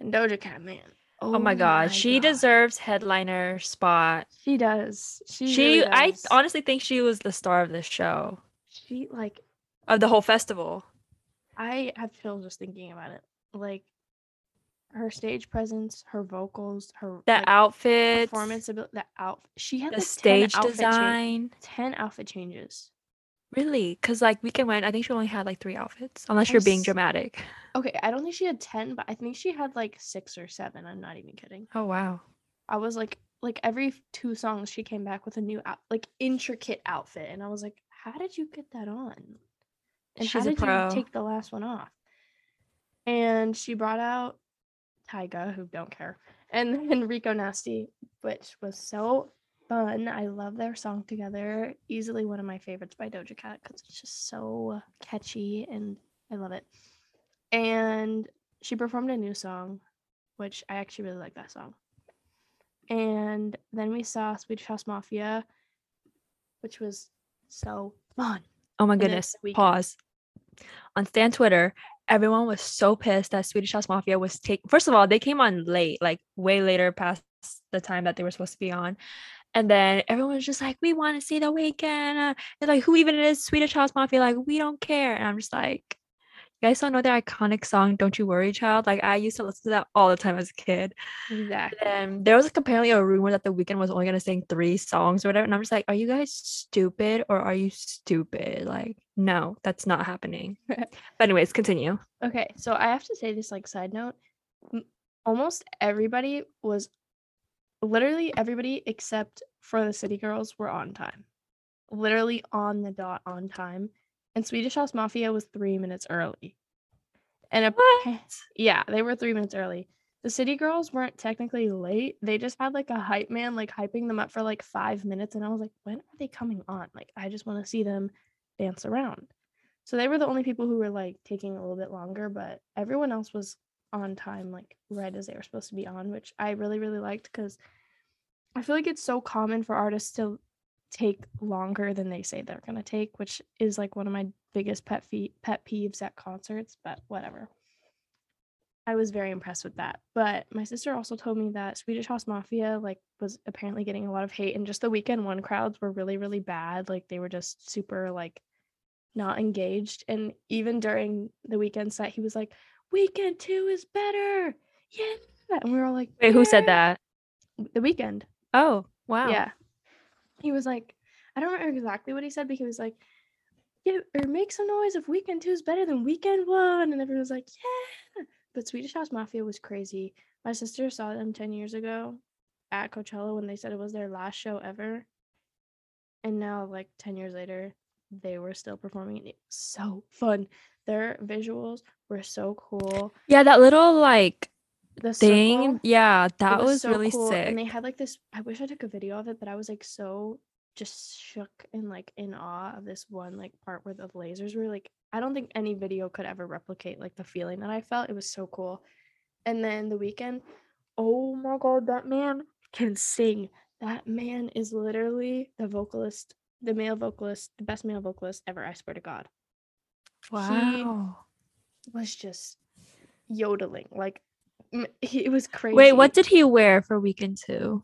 Speaker 1: And Doja Cat, man.
Speaker 2: Oh, my oh god, she
Speaker 1: God.
Speaker 2: deserves headliner spot.
Speaker 1: She does. She
Speaker 2: She,
Speaker 1: really
Speaker 2: I honestly think she was the star of the show
Speaker 1: she like
Speaker 2: of the whole festival.
Speaker 1: I have chills just thinking about it. Like her stage presence, her vocals, her
Speaker 2: The
Speaker 1: like,
Speaker 2: outfit,
Speaker 1: performance ability, the out. She had
Speaker 2: the
Speaker 1: like
Speaker 2: stage
Speaker 1: 10 outfit cha-
Speaker 2: design.
Speaker 1: ten outfit changes.
Speaker 2: Really? Because like Weekend went, I think she only had like three outfits, unless you're being dramatic.
Speaker 1: Okay, I don't think she had 10, but I think she had like 6 or 7. I'm not even kidding.
Speaker 2: Oh wow.
Speaker 1: I was like like every two songs she came back with a new out, like intricate outfit and I was like, "How did you get that on?" And
Speaker 2: She's
Speaker 1: how did you take the last one off? And she brought out Tyga, who don't care, and then Rico Nasty, which was so fun. I love their song together. Easily one of my favorites by Doja Cat because it's just so catchy and I love it. And she performed a new song, which I actually really like that song. And then we saw Swedish House Mafia, which was so on,
Speaker 2: Oh my goodness. Pause. On Stan Twitter, everyone was so pissed that Swedish House Mafia was taking. First of all, they came on late, like way later past the time that they were supposed to be on. And then everyone was just like, "We want to see the Weeknd." Uh, They're like, "Who even is Swedish House Mafia?" Like, we don't care. And I'm just like, "You guys don't know their iconic song, "Don't You Worry, Child"? Like, I used to listen to that all the time as a kid.
Speaker 1: Exactly.
Speaker 2: And there was like apparently a rumor that the Weeknd was only gonna sing three songs or whatever. And I'm just like, are you guys stupid or are you stupid? Like, no, that's not happening. but anyways, continue.
Speaker 1: Okay, so I have to say this like side note. Almost everybody was literally everybody except for the City Girls were on time. Literally on the dot on time. And Swedish House Mafia was 3 minutes early. And a
Speaker 2: What?
Speaker 1: yeah, they were 3 minutes early. The City Girls weren't technically late. They just had like a hype man like hyping them up for like 5 minutes and I was like, "When are they coming on? Like I just want to see them dance around." So they were the only people who were like taking a little bit longer, but everyone else was on time, like right as they were supposed to be on, which I really, really liked because I feel like it's so common for artists to take longer than they say they're gonna take, which is like one of my biggest pet fe- pet peeves at concerts, but whatever. I was very impressed with that. But my sister also told me that Swedish House Mafia like was apparently getting a lot of hate and just the weekend one crowds were really, really bad. Like they were just super like not engaged. And even during the Weeknd set, he was like, Weekend two is better. Yeah. And we were all like,
Speaker 2: Wait, who said that?
Speaker 1: The Weeknd.
Speaker 2: Oh, wow.
Speaker 1: Yeah. He was like, I don't remember exactly what he said, but he was like, yeah, or make some noise if weekend two is better than weekend one. And everyone was like, yeah. But Swedish House Mafia was crazy. My sister saw them 10 years ago at Coachella when they said it was their last show ever. And now, like 10 years later, they were still performing. And it was so fun. Their visuals were so cool.
Speaker 2: Yeah, that little like
Speaker 1: The
Speaker 2: thing.
Speaker 1: circle-
Speaker 2: Yeah, that was,
Speaker 1: so
Speaker 2: really
Speaker 1: cool,
Speaker 2: sick.
Speaker 1: And they had like this. I wish I took a video of it, but I was like so just shook and like in awe of this one like part where the lasers were like. I don't think any video could ever replicate like the feeling that I felt. It was so cool. And then the Weeknd, oh my god, that man can sing. That man is literally the vocalist, the male vocalist, the best male vocalist ever. I swear to God.
Speaker 2: wow.
Speaker 1: Was just yodeling like he, it was crazy.
Speaker 2: Wait, what did he wear for weekend two?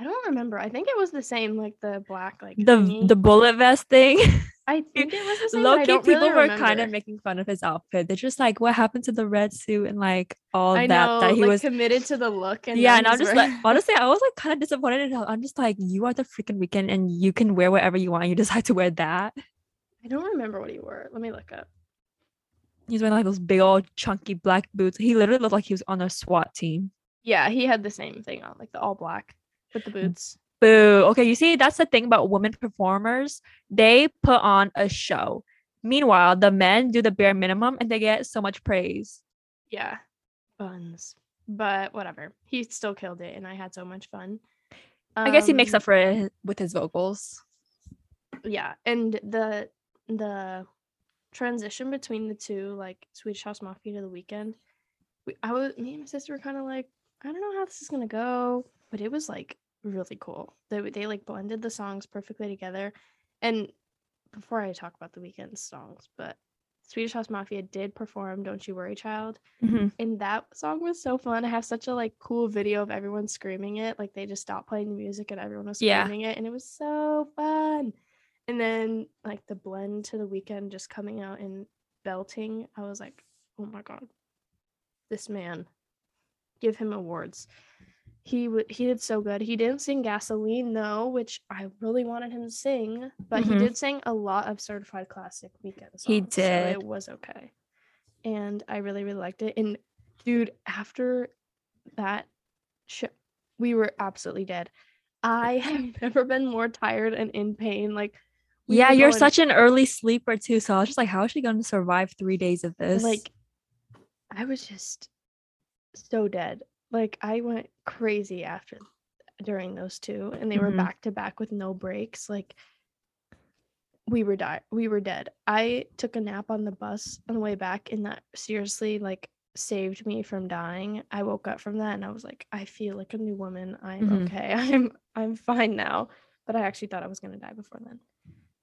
Speaker 1: I don't remember. I think it was the same, like the black, like
Speaker 2: The
Speaker 1: thingy.
Speaker 2: the bullet vest thing.
Speaker 1: I think it was the same. but
Speaker 2: Low key, people
Speaker 1: really
Speaker 2: were kind of making fun of his outfit. They're just like, what happened to the red suit and like all
Speaker 1: I
Speaker 2: that
Speaker 1: know,
Speaker 2: that he
Speaker 1: like
Speaker 2: was
Speaker 1: committed to the look, and
Speaker 2: yeah, and I'm just
Speaker 1: wearing-
Speaker 2: like, honestly, I was like kind of disappointed. in I'm just like, you are the freaking Weeknd, and you can wear whatever you want. You decide to wear that.
Speaker 1: I don't remember what he wore. Let me look up.
Speaker 2: He's wearing like those big old chunky black boots. He literally looked like he was on a SWAT team.
Speaker 1: Yeah, he had the same thing on, like the all black with the boots.
Speaker 2: Boo. Okay, you see, that's the thing about women performers. They put on a show. Meanwhile, the men do the bare minimum and they get so much praise.
Speaker 1: Yeah, buns. But whatever, he still killed it, and I had so much fun.
Speaker 2: I guess he makes
Speaker 1: Um,
Speaker 2: up for it with his vocals.
Speaker 1: yeah and the the transition between the two like swedish house mafia to the Weeknd we, i was me and my sister were kind of like i don't know how this is gonna go but it was like really cool they, they like blended the songs perfectly together and before i talk about the Weeknd songs but swedish house mafia did perform don't you worry child
Speaker 2: Mhm.
Speaker 1: and that song was so fun. I have such a like cool video of everyone screaming it. Like they just stopped playing the music and everyone was
Speaker 2: Yeah.
Speaker 1: screaming it, and it was so fun. And then like the blend to the Weeknd just coming out and belting, I was like, oh my god, this man, give him awards. he would he did so good. He didn't sing gasoline though, which I really wanted him to sing, but
Speaker 2: Mhm.
Speaker 1: he did sing a lot of certified classic Weeknd songs.
Speaker 2: He
Speaker 1: so
Speaker 2: did.
Speaker 1: it was okay. And I really, really liked it. And dude, after that we were absolutely dead. I have never been more tired and in pain. Like
Speaker 2: yeah, you're
Speaker 1: going-
Speaker 2: such an early sleeper too. So I was just like, how is she going to survive three days of this?
Speaker 1: like I was just so dead. Like I went crazy after during those two and they were
Speaker 2: Mhm.
Speaker 1: back to back with no breaks. Like we were di- we were dead. I took a nap on the bus on the way back and that seriously like saved me from dying. I woke up from that and I was like I feel like a new woman. I'm
Speaker 2: Mhm.
Speaker 1: okay. I'm I'm fine now. But I actually thought I was going to die before then.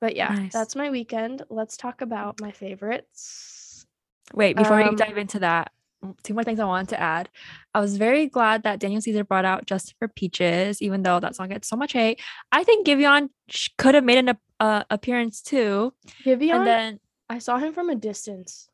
Speaker 1: But yeah,
Speaker 2: Nice.
Speaker 1: that's my weekend. Let's talk about my favorites.
Speaker 2: Wait, before
Speaker 1: Um,
Speaker 2: we dive into that, mm, two more things I wanted to add. I was very glad that Daniel Caesar brought out Justin for Peaches, even though that song gets so much hate. I think Giveon could have made an uh, appearance too.
Speaker 1: Giveon,
Speaker 2: and then
Speaker 1: I saw him from a distance,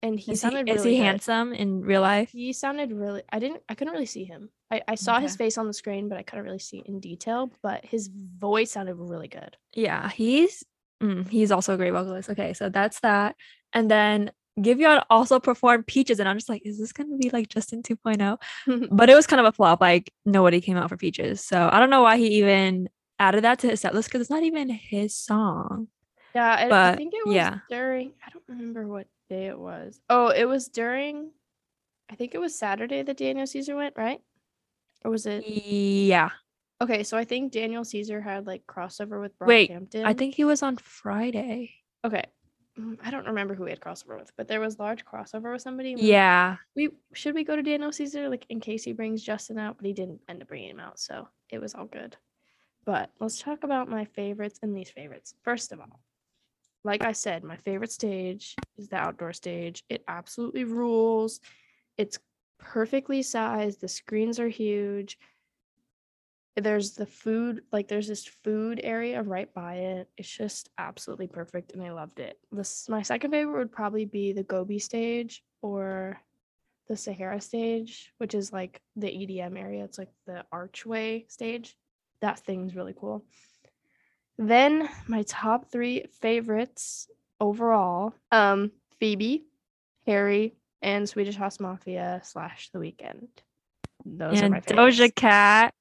Speaker 1: and he
Speaker 2: is he,
Speaker 1: sounded
Speaker 2: is
Speaker 1: really
Speaker 2: he
Speaker 1: good.
Speaker 2: handsome in real life?
Speaker 1: He sounded really. I didn't. I couldn't really see him. I, I saw his face on the screen, but I couldn't really see it in detail. But his voice sounded really good.
Speaker 2: Yeah, he's mm, he's also a great vocalist. Okay, so that's that. And then Giveon also performed Peaches, and I'm just like, is this gonna be like Justin 2.0? But it was kind of a flop. Like nobody came out for Peaches, so I don't know why he even added that to his set list because it's not even his song.
Speaker 1: yeah, I, I think it was
Speaker 2: yeah.
Speaker 1: during. I don't remember what day it was. Oh, it was during. I think it was Saturday that Daniel Caesar went, right? Or was it?
Speaker 2: Yeah,
Speaker 1: Okay, so I think Daniel Caesar had like crossover with
Speaker 2: Wait, I think he was on Friday.
Speaker 1: Okay. Mm, I don't remember who he had crossover with, but there was large crossover with somebody. we-
Speaker 2: Yeah,
Speaker 1: We should we go to Daniel Caesar like in case he brings Justin out, but he didn't end up bringing him out, so it was all good. But let's talk about my favorites and least favorites. First of all, like I said, my favorite stage is the outdoor stage. It absolutely rules. It's perfectly sized. The screens are huge. There's the food, like there's this food area right by it. It's just absolutely perfect and I loved it. This my second favorite would probably be the Gobi stage or the Sahara stage, which is like the EDM area. It's like the archway stage. That thing's really cool. Then my top three favorites overall, um, Phoebe, Harry, and Swedish House Mafia slash The Weeknd. Those are
Speaker 2: and
Speaker 1: my favorites.
Speaker 2: Doja Cat.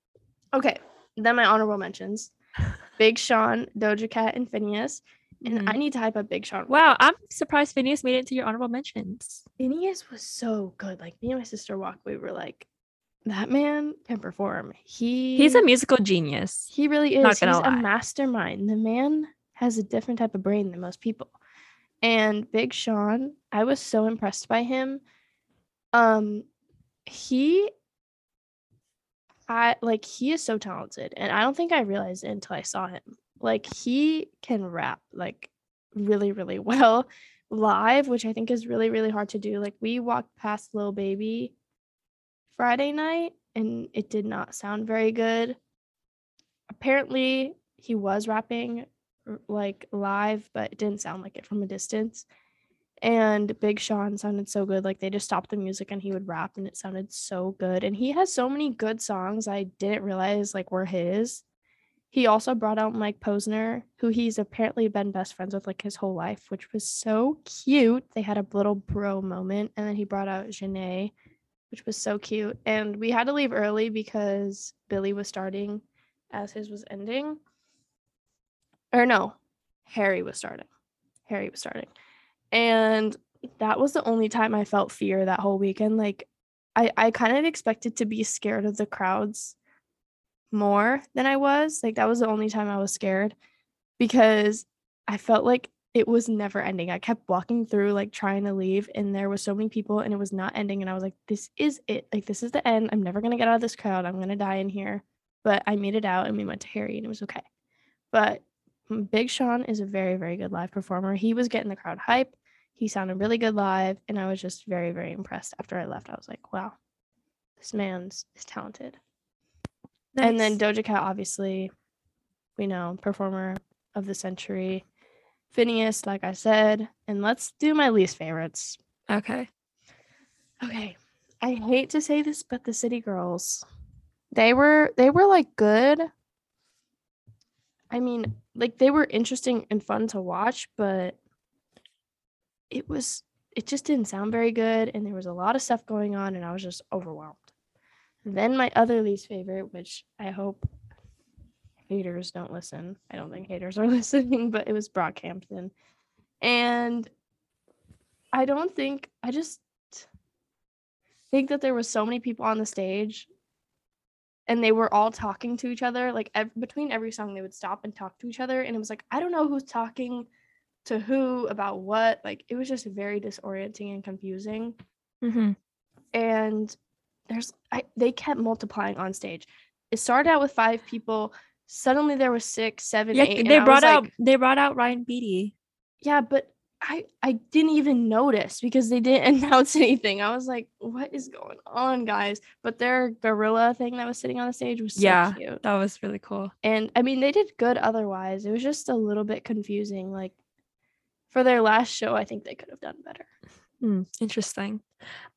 Speaker 1: Okay, then my honorable mentions: Big Sean, Doja Cat, and Finneas. And
Speaker 2: Mhm.
Speaker 1: I need to hype up Big Sean.
Speaker 2: Wow, I'm surprised Finneas made it into your honorable mentions.
Speaker 1: Finneas was so good. Like me and my sister walked, we were like, that man can perform. He
Speaker 2: He's a musical genius.
Speaker 1: he really is.
Speaker 2: not
Speaker 1: He's
Speaker 2: gonna
Speaker 1: a
Speaker 2: lie.
Speaker 1: mastermind. The man has a different type of brain than most people. And Big Sean, I was so impressed by him. Um he I like he is so talented and I don't think I realized it until I saw him. Like he can rap like really really well live, which I think is really really hard to do. Like we walked past Lil Baby Friday night and it did not sound very good. Apparently, he was rapping like live, but it didn't sound like it from a distance. And Big Sean sounded so good. Like they just stopped the music and he would rap and it sounded so good. And he has so many good songs I didn't realize like were his. He also brought out Mike Posner, who he's apparently been best friends with like his whole life, which was so cute. They had a little bro moment. And then he brought out Jhené, which was so cute. And we had to leave early because Billie was starting as his was ending. Or no, Harry was starting. Harry was starting. And that was the only time I felt fear that whole weekend. Like I, I kind of expected to be scared of the crowds more than I was. Like that was the only time I was scared because I felt like it was never ending. I kept walking through like trying to leave and there was so many people and it was not ending and I was like this is it. Like this is the end. I'm never going to get out of this crowd. I'm going to die in here. But I made it out and we went to Harry and it was okay. But Big Sean is a very very good live performer. He was getting the crowd hype. He sounded really good live and I was just very very impressed after I left. I was like, wow. This man's is talented. And then Doja Cat, obviously, we know, performer of the century. Finneas, like I said. And let's do my least favorites.
Speaker 2: okay.
Speaker 1: Okay. I hate to say this, but the City Girls. they were they were like good. I mean, like they were interesting and fun to watch, but it was it just didn't sound very good and there was a lot of stuff going on and I was just overwhelmed. Then my other least favorite, which I hope haters don't listen. I don't think haters are listening, but it was Brockhampton. And I don't think I just think that there was so many people on the stage and they were all talking to each other like ev- between every song they would stop and talk to each other and it was like I don't know who's talking to who about what like it was just very disorienting and confusing
Speaker 2: Mm-hmm.
Speaker 1: and there's I, they kept multiplying on stage it started out with five people suddenly there was six seven
Speaker 2: Yeah,
Speaker 1: eight
Speaker 2: they brought out
Speaker 1: like,
Speaker 2: they brought out Ryan Beatty.
Speaker 1: yeah but i i didn't even notice because they didn't announce anything i was like what is going on guys but their gorilla thing that was sitting on the stage was so
Speaker 2: Yeah.
Speaker 1: cute
Speaker 2: That was really cool.
Speaker 1: and i mean they did good otherwise it was just a little bit confusing like for their last show i think they could have done better
Speaker 2: Hmm, interesting.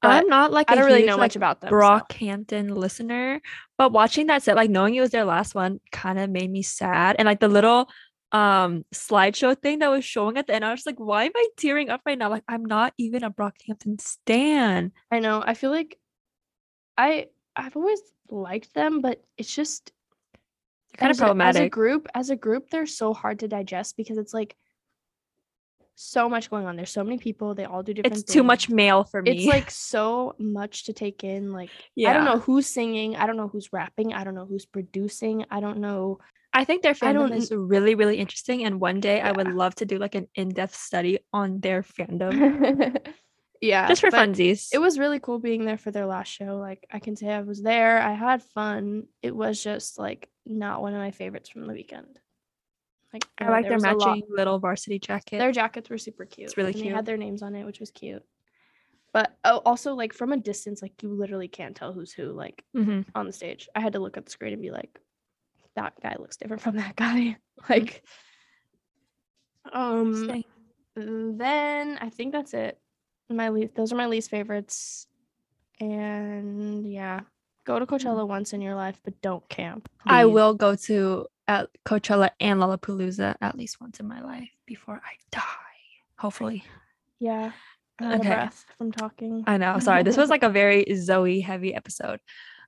Speaker 1: But
Speaker 2: I'm not like
Speaker 1: I don't really know
Speaker 2: like,
Speaker 1: much about them so-
Speaker 2: Brockhampton listener, but watching that set, like knowing it was their last one, kind of made me sad. And like the little um slideshow thing that was showing at the end, I was like, why am I tearing up right now? Like I'm not even a Brockhampton stan.
Speaker 1: I know. I feel like I I've always liked them, but it's just
Speaker 2: Kind of
Speaker 1: as a- As a group, as a group, they're so hard to digest because it's like so much going on. There's so many people. They all do different.
Speaker 2: It's too much
Speaker 1: things.
Speaker 2: male for me.
Speaker 1: It's like so much to take in. Like
Speaker 2: yeah.
Speaker 1: I don't know who's singing. I don't know who's rapping. I don't know who's producing. I don't know.
Speaker 2: I think their fandom is really, really interesting. And one day I would love to do like an in-depth study on their fandom.
Speaker 1: yeah,
Speaker 2: just for funsies.
Speaker 1: It was really cool being there for their last show. Like I can say I was there. I had fun. It was just like not one of my favorites from the weekend. Like
Speaker 2: I
Speaker 1: uh,
Speaker 2: like their
Speaker 1: was a lot-
Speaker 2: matching little varsity jacket.
Speaker 1: Their jackets were super cute.
Speaker 2: It's really
Speaker 1: and They had their names on it, which was cute. But oh, also like from a distance, like you literally can't tell who's who. Like
Speaker 2: Mhm.
Speaker 1: on the stage, I had to look at the screen and be like, that guy looks different from that guy. like, um, then I think that's it. My least those are my least favorites. And yeah, go to Coachella once in your life, but don't camp.
Speaker 2: I will go to at Coachella and Lollapalooza at least once in my life before I die. Hopefully.
Speaker 1: Yeah.
Speaker 2: Okay.
Speaker 1: from talking.
Speaker 2: I know. Sorry. This was like a very Zoe heavy episode.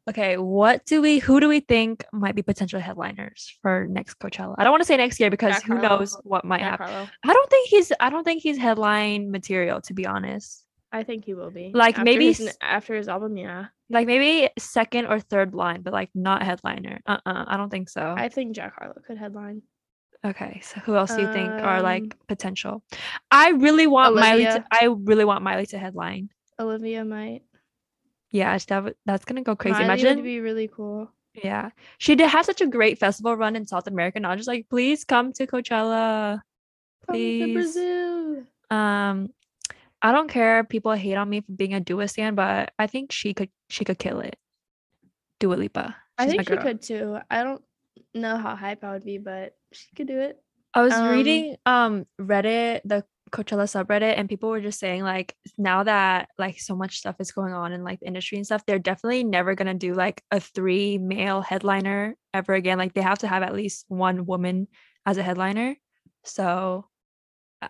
Speaker 2: Okay, what do we who do we think might be potential headliners for next Coachella? I don't want to say next year because
Speaker 1: Jack
Speaker 2: who
Speaker 1: Harlow.
Speaker 2: knows what might
Speaker 1: Jack
Speaker 2: happen.
Speaker 1: Harlow.
Speaker 2: I don't think he's I don't think he's headline material to be honest.
Speaker 1: I think he will be.
Speaker 2: Like,
Speaker 1: After
Speaker 2: maybe
Speaker 1: his after his album, yeah.
Speaker 2: Like maybe second or third line, but like not headliner. Uh-uh, I don't think so.
Speaker 1: I think Jack Harlow could headline.
Speaker 2: Okay, so who else do you think are
Speaker 1: Um,
Speaker 2: like potential? I really want Miley. To, I really want Miley to headline.
Speaker 1: Olivia might.
Speaker 2: Yeah, that that's gonna go crazy.
Speaker 1: Miley
Speaker 2: Imagine,
Speaker 1: would be really cool.
Speaker 2: yeah, she did have such a great festival run in South America. And I was just like, please come to Coachella,
Speaker 1: Come to
Speaker 2: please.
Speaker 1: Brazil.
Speaker 2: Um, I don't care. if People hate on me for being a Dua stan, but I think she could. She could kill it. Dua Lipa.
Speaker 1: I
Speaker 2: She's my
Speaker 1: think she could too. I don't know how hype I would be, but she could do it.
Speaker 2: I was
Speaker 1: Um,
Speaker 2: reading um Reddit, the Coachella subreddit, and people were just saying like now that like so much stuff is going on in like the industry and stuff, they're definitely never gonna do like a three male headliner ever again. Like they have to have at least one woman as a headliner. So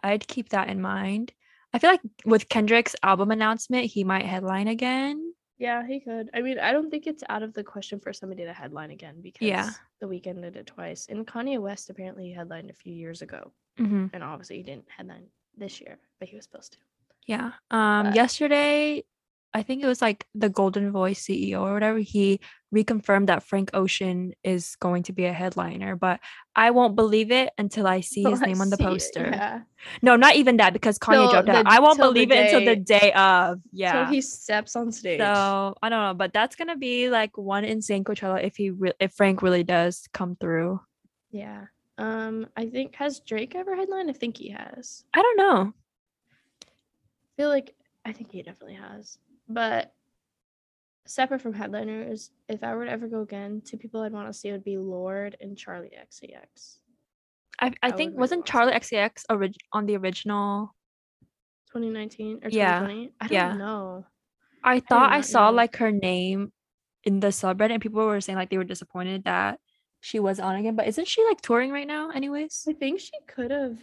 Speaker 2: I'd keep that in mind. I feel like with Kendrick's album announcement, he might headline again.
Speaker 1: Yeah, he could. I mean, I don't think it's out of the question for somebody to headline again because
Speaker 2: Yeah.
Speaker 1: the Weeknd did it twice. And Kanye West apparently headlined a few years ago.
Speaker 2: hmm
Speaker 1: And obviously he didn't headline this year, but he was supposed to.
Speaker 2: Yeah. Um
Speaker 1: But-
Speaker 2: yesterday I think it was like the Goldenvoice CEO or whatever, he reconfirmed that Frank Ocean is going to be a headliner, but I won't believe it until I see his
Speaker 1: Till I
Speaker 2: name on the
Speaker 1: see it,
Speaker 2: poster.
Speaker 1: Yeah.
Speaker 2: No, not even that because Kanye
Speaker 1: Till
Speaker 2: dropped out.
Speaker 1: the-
Speaker 2: I won't believe it until the
Speaker 1: day-
Speaker 2: day of. Yeah.
Speaker 1: So he steps on stage.
Speaker 2: So I don't know, but that's gonna be like one insane Coachella if he re- if Frank really does come through.
Speaker 1: yeah. Um, I think has Drake ever headlined? I think he has.
Speaker 2: I don't know.
Speaker 1: I feel like I think he definitely has. But separate from headliners, if I were to ever go again, two people I'd want to see would be Lorde and Charli XCX.
Speaker 2: I, I
Speaker 1: I
Speaker 2: think wasn't Charli
Speaker 1: it.
Speaker 2: XCX orig- on the original
Speaker 1: 2019 or
Speaker 2: Yeah,
Speaker 1: 2020? I don't
Speaker 2: yeah.
Speaker 1: know.
Speaker 2: I thought I
Speaker 1: not
Speaker 2: saw
Speaker 1: know.
Speaker 2: like her name in the subreddit and people were saying like they were disappointed that she was on again. But isn't she like touring right now, anyways?
Speaker 1: I think she could have,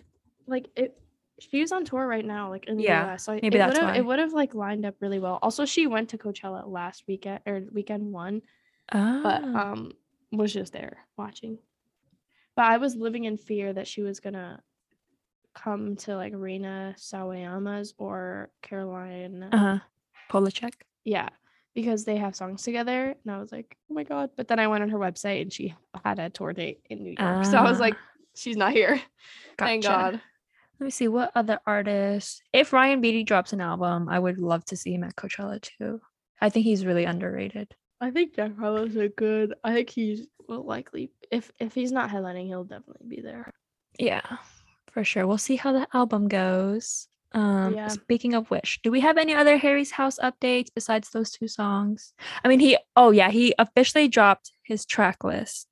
Speaker 1: like, it. She's on tour right now, like in the
Speaker 2: Yeah,
Speaker 1: US. So
Speaker 2: maybe
Speaker 1: it
Speaker 2: that's
Speaker 1: would have
Speaker 2: why.
Speaker 1: it would have like lined up really well. Also, she went to Coachella last weekend or weekend one, but
Speaker 2: Ah.
Speaker 1: um was just there watching. But I was living in fear that she was gonna come to like Rina Sawayama's or Caroline.
Speaker 2: uh-huh. Polachek.
Speaker 1: Yeah, because they have songs together, and I was like, oh my god. But then I went on her website and she had a tour date in New York, so I was
Speaker 2: Ah.
Speaker 1: like, she's not here. Thank God.
Speaker 2: Let me see what other artists. If Ryan Beatty drops an album, I would love to see him at Coachella too. I think he's really underrated.
Speaker 1: I think Jack Harlow's a good. I think he's will likely if if he's not headlining, he'll definitely be there.
Speaker 2: Yeah, for sure. We'll see how the album goes. Um,
Speaker 1: Yeah.
Speaker 2: speaking of which, do we have any other Harry's House updates besides those two songs? I mean, he. Oh yeah, he officially dropped his track list.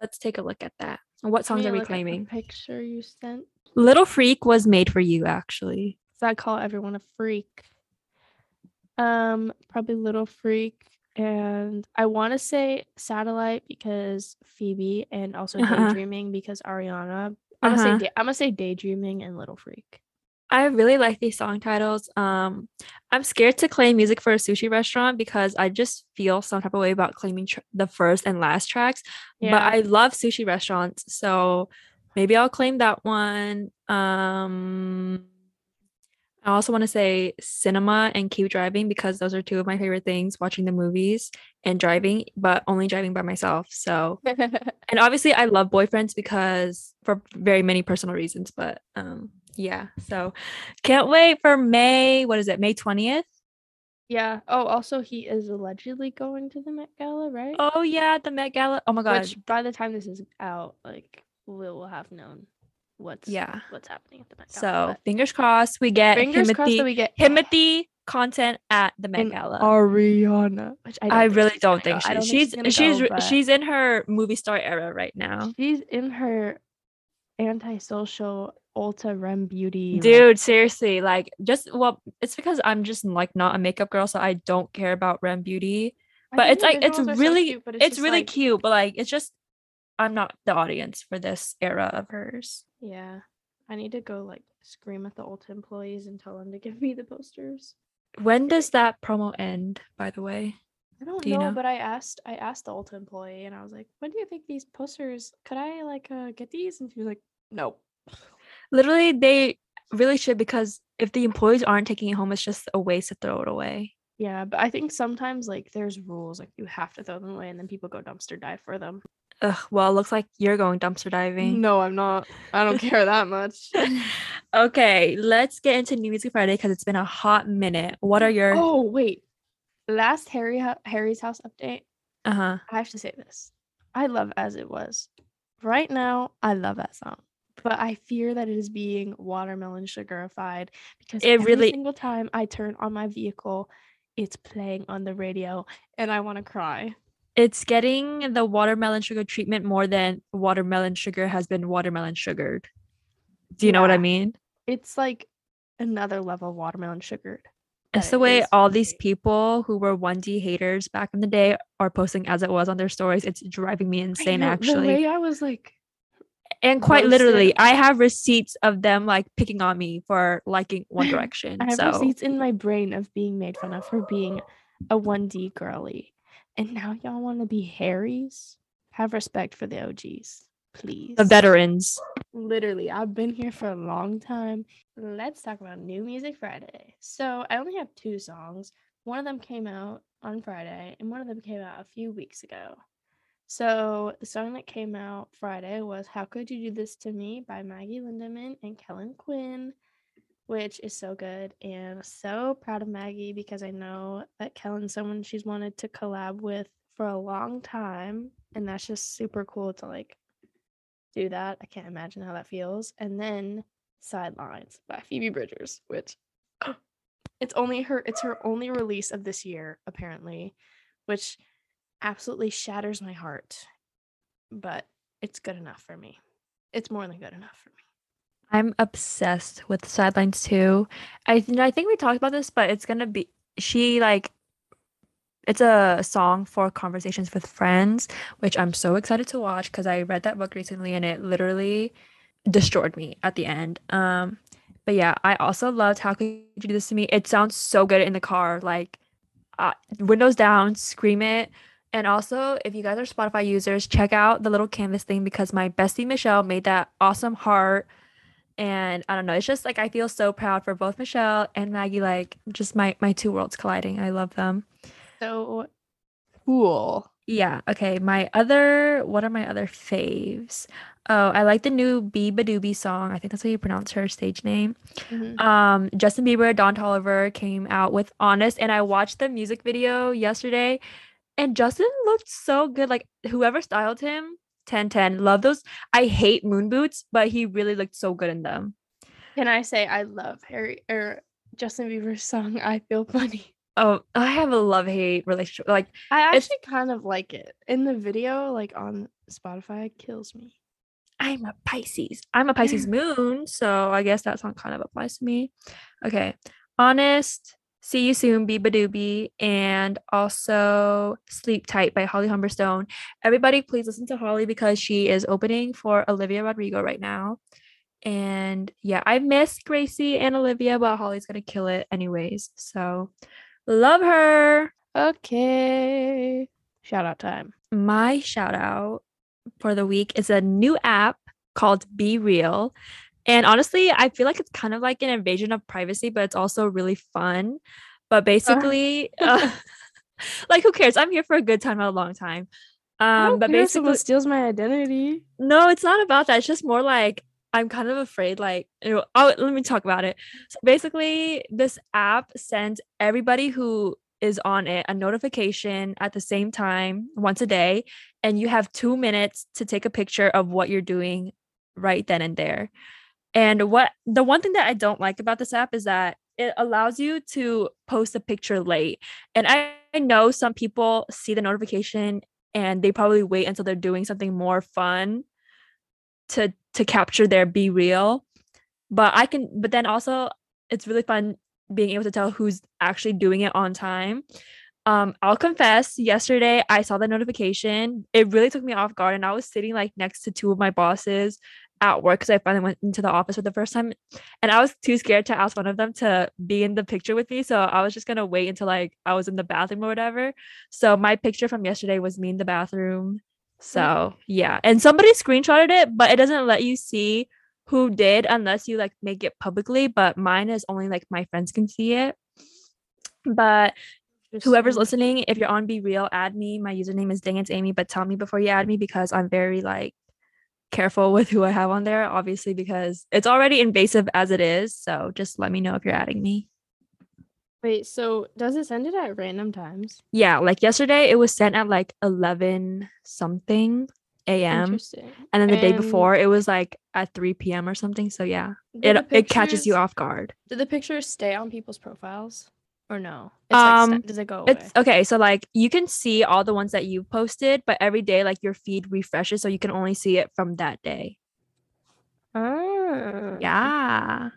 Speaker 2: Let's take a look at that. What songs are we
Speaker 1: look at the
Speaker 2: claiming?
Speaker 1: Picture you sent.
Speaker 2: Little Freak was made for you, actually.
Speaker 1: So I call everyone a freak. Um, probably Little Freak, and I want to say Satellite because Phoebe, and also
Speaker 2: Uh-huh.
Speaker 1: Daydreaming because Ariana. I'm gonna
Speaker 2: Uh-huh.
Speaker 1: say da- I'm gonna say Daydreaming and Little Freak.
Speaker 2: I really like these song titles. Um, I'm scared to claim music for a sushi restaurant because I just feel some type of way about claiming tr- the first and last tracks. But I love sushi restaurants, so maybe I'll claim that one. Um, I also want to say cinema and keep driving because those are two of my favorite things: watching the movies and driving, but only driving by myself. So, and obviously, I love boyfriends because for very many personal reasons. But um, yeah. So, can't wait for May. What is it? May twentieth.
Speaker 1: yeah. Oh, also he is allegedly going to the Met Gala, right?
Speaker 2: Oh yeah, the Met Gala. Oh my god.
Speaker 1: Which by the time this is out, like we will have known what's
Speaker 2: Yeah.
Speaker 1: what's happening at the Met Gala.
Speaker 2: So
Speaker 1: but
Speaker 2: fingers crossed we get
Speaker 1: fingers crossed
Speaker 2: Timothée
Speaker 1: that we get
Speaker 2: Timothée content at the Met Gala.
Speaker 1: Ariana, which I, don't
Speaker 2: I really don't think she,
Speaker 1: don't think
Speaker 2: she's
Speaker 1: gonna
Speaker 2: she's
Speaker 1: go,
Speaker 2: she's in her movie star era right now.
Speaker 1: she's in her antisocial Ulta Rem Beauty. like-
Speaker 2: Dude, seriously, like just well, it's because I'm just like not a makeup girl, so I don't care about Rem Beauty. But it's like it's
Speaker 1: are so
Speaker 2: really
Speaker 1: cute, but
Speaker 2: it's,
Speaker 1: just,
Speaker 2: really
Speaker 1: like-
Speaker 2: cute, but like it's just I'm not the audience for this era of hers.
Speaker 1: Yeah, I need to go like scream at the Ulta employees and tell them to give me the posters.
Speaker 2: When does that promo end, by the way?
Speaker 1: I don't
Speaker 2: Do you
Speaker 1: know,
Speaker 2: know?
Speaker 1: but I asked I asked the Ulta employee and I was like, "When do you think these posters? Could I like uh, get these?" And she was like, "No."
Speaker 2: Literally, they really should because if the employees aren't taking it home, it's just a waste to throw it away.
Speaker 1: Yeah, but I think sometimes like there's rules like you have to throw them away and then people go dumpster dive for them.
Speaker 2: Ugh, well, it looks like you're going dumpster diving.
Speaker 1: No, I'm not. I don't care that much.
Speaker 2: okay, let's get into New Music Friday because it's been a hot minute. What are your
Speaker 1: oh wait, last Harry Harry's house update.
Speaker 2: uh huh?
Speaker 1: I have to say this. I love as it was. Right now, I love that song. But I fear that it is being watermelon sugarified because
Speaker 2: It
Speaker 1: every
Speaker 2: really-
Speaker 1: single time I turn on my vehicle, it's playing on the radio and I want to cry.
Speaker 2: It's getting the watermelon sugar treatment more than watermelon sugar has been watermelon sugared. Do you know what I mean?
Speaker 1: It's like another level of watermelon sugared.
Speaker 2: It's the
Speaker 1: it
Speaker 2: way all these people who were 1D haters back in the day are posting as it was on their stories. It's driving me insane,
Speaker 1: know,
Speaker 2: actually.
Speaker 1: The way I was like,
Speaker 2: and quite literally, I have receipts of them like picking on me for liking One Direction.
Speaker 1: I have
Speaker 2: so
Speaker 1: receipts in my brain of being made fun of for being a 1D girly. And now y'all want to be Harry's? Have respect for the OGs, please.
Speaker 2: the veterans.
Speaker 1: Literally, I've been here for a long time. Let's talk about New Music Friday. So I only have two songs. One of them came out on Friday, and one of them came out a few weeks ago. So the song that came out Friday was How Could You Do This to Me by Maggie Lindemann and Kellin Quinn, which is so good. And so proud of Maggie because I know that Kellin's someone she's wanted to collab with for a long time. And that's just super cool to like do that. I can't imagine how that feels. And then Sidelines by Phoebe Bridgers, which oh, it's only her it's her only release of this year, apparently, which absolutely shatters my heart. But it's good enough for me. It's more than good enough for me.
Speaker 2: I'm obsessed with Sidelines too. I I think we talked about this, but it's gonna be she like it's a song for conversations with friends, which I'm so excited to watch because I read that book recently and it literally destroyed me at the end. Um, but yeah, I also loved How Could You Do This to Me? It sounds so good in the car, like uh, windows down, scream it. And also, if you guys are Spotify users, check out the little canvas thing because my bestie Michelle made that awesome heart. And I don't know, it's just like I feel so proud for both Michelle and Maggie, like just my my two worlds colliding. I love them.
Speaker 1: So cool.
Speaker 2: Yeah. Okay. My other, what are my other faves? Oh, I like the new beabadoobee song. I think that's how you pronounce her stage name.
Speaker 1: Mhm.
Speaker 2: Um, Justin Bieber, Don Toliver came out with Honest, and I watched the music video yesterday, and Justin looked so good. Like whoever styled him, 10 10. Love those. I hate moon boots, but he really looked so good in them.
Speaker 1: Can I say I love Harry or Justin Bieber's song I Feel Funny.
Speaker 2: Oh, I have a love hate relationship. Like,
Speaker 1: I actually kind of like it. In the video, like on Spotify, it kills me.
Speaker 2: I'm a Pisces. I'm a Pisces moon, so I guess that song kind of applies to me. Okay. Honest, See You Soon, beabadoobee, and also Sleep Tight by Holly Humberstone. Everybody, please listen to Holly because she is opening for Olivia Rodrigo right now. And yeah, I miss Gracie and Olivia, but Holly's gonna kill it anyways. So love her.
Speaker 1: Okay. Shout out time.
Speaker 2: my shout out for the week is a new app called Be Real. And honestly, I feel like it's kind of like an invasion of privacy, but it's also really fun. But basically, uh, like who cares? I'm here for a good time, not a long time. Um, but
Speaker 1: someone
Speaker 2: basically,
Speaker 1: steals my identity.
Speaker 2: no, it's not about that. It's just more like I'm kind of afraid. Like, you know, oh, let me talk about it. So basically, this app sends everybody who is on it a notification at the same time once a day, and you have two minutes to take a picture of what you're doing right then and there. And what the one thing that I don't like about this app is that it allows you to post a picture late. And I, I know some people see the notification and they probably wait until they're doing something more fun to to capture their be real. But i can but then also it's really fun being able to tell who's actually doing it on time. Um i'll confess yesterday i saw the notification. It really took me off guard and i was sitting like next to two of my bosses at work because i finally went into the office for the first time and i was too scared to ask one of them to be in the picture with me so i was just gonna wait until like i was in the bathroom or whatever so my picture from yesterday was me in the bathroom so yeah, and somebody screenshotted it, but it doesn't let you see who did unless you like make it publicly. But mine is only like my friends can see it. But whoever's listening, if you're on Be Real, add me. My username is Dang It's Amy, but tell me before you add me because I'm very like careful with who I have on there, obviously, because it's already invasive as it is. So just let me know if you're adding me.
Speaker 1: Wait, so does it send it at random times?
Speaker 2: Yeah, like yesterday it was sent at like 11 something a.m. And then the day before it was like at 3 p.m or something so yeah it
Speaker 1: the
Speaker 2: it catches you off guard
Speaker 1: Did the pictures stay on people's profiles or no? It's
Speaker 2: Um,
Speaker 1: sta- does it go away?
Speaker 2: it's okay so like you can see all the ones that you posted but every day like your feed refreshes so you can only see it from that day
Speaker 1: Oh.
Speaker 2: yeah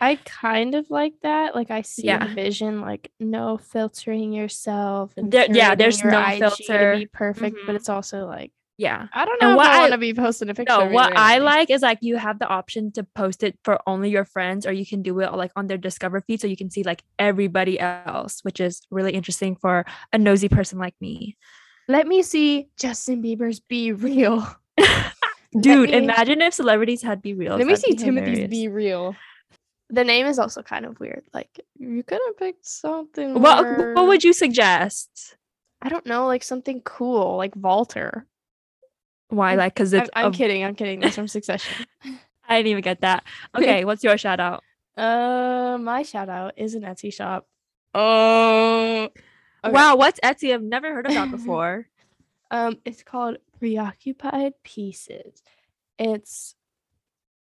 Speaker 1: I kind of like that. Like I see
Speaker 2: Yeah.
Speaker 1: vision, like no filtering yourself. And
Speaker 2: There- yeah, there's no
Speaker 1: IG
Speaker 2: filter.
Speaker 1: To be perfect, but
Speaker 2: Mhm.
Speaker 1: it's also like
Speaker 2: yeah
Speaker 1: I don't
Speaker 2: And
Speaker 1: know
Speaker 2: what
Speaker 1: I,
Speaker 2: I-
Speaker 1: want to be posting a picture.
Speaker 2: no what i like is like you have the option to post it for only your friends or you can do it like on their discover feed so you can see like everybody else which is really interesting for a nosy person like me
Speaker 1: Let me see Justin Bieber's "Be Real."
Speaker 2: dude
Speaker 1: me-
Speaker 2: imagine if celebrities had be real
Speaker 1: Let me see Timothée's "Be Real." The name is also kind of weird. Like you could have picked something.
Speaker 2: What
Speaker 1: more-
Speaker 2: what would you suggest?
Speaker 1: I don't know, like something cool, like Walter.
Speaker 2: Why? Like, because
Speaker 1: I'm,
Speaker 2: it's.
Speaker 1: I'm
Speaker 2: of-
Speaker 1: kidding. I'm kidding. That's from Succession.
Speaker 2: I didn't even get that. Okay, what's your shout out?
Speaker 1: Uh, my shout out is an Etsy shop. Oh, okay.
Speaker 2: Wow, what's Etsy? I've never heard of that before.
Speaker 1: Um, it's called Preoccupied Pieces. It's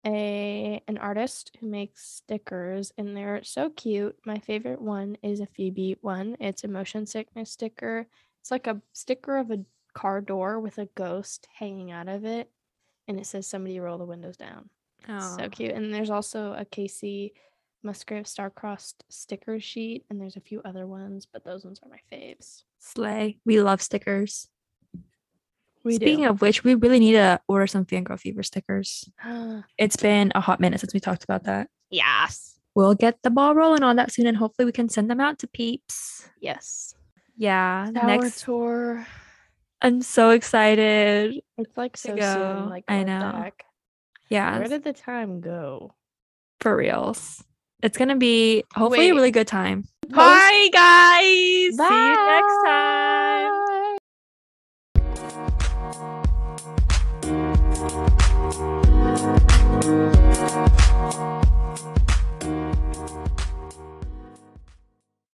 Speaker 1: a an artist who makes stickers and they're so cute. My favorite one is a Phoebe one. It's a motion sickness sticker. It's like a sticker of a car door with a ghost hanging out of it, and it says somebody roll the windows down.
Speaker 2: Oh.
Speaker 1: so cute. And there's also a Kacey Musgrave Star-Crossed sticker sheet, and there's a few other ones, but those ones are my faves.
Speaker 2: Slay. We love stickers.
Speaker 1: We
Speaker 2: Speaking of which, we really need to order some Fangirl Fever stickers. It's been a hot minute since we talked about that.
Speaker 1: yes,
Speaker 2: We'll get the ball rolling on that soon and hopefully we can send them out to peeps.
Speaker 1: yes.
Speaker 2: Yeah.
Speaker 1: Tower
Speaker 2: next
Speaker 1: tour.
Speaker 2: I'm so excited.
Speaker 1: It's like so
Speaker 2: go.
Speaker 1: soon. Like
Speaker 2: I know.
Speaker 1: Back.
Speaker 2: Yeah.
Speaker 1: Where did the time go?
Speaker 2: For reals. It's gonna be hopefully
Speaker 1: Wait.
Speaker 2: a really good time. Bye guys. Bye. See you next time.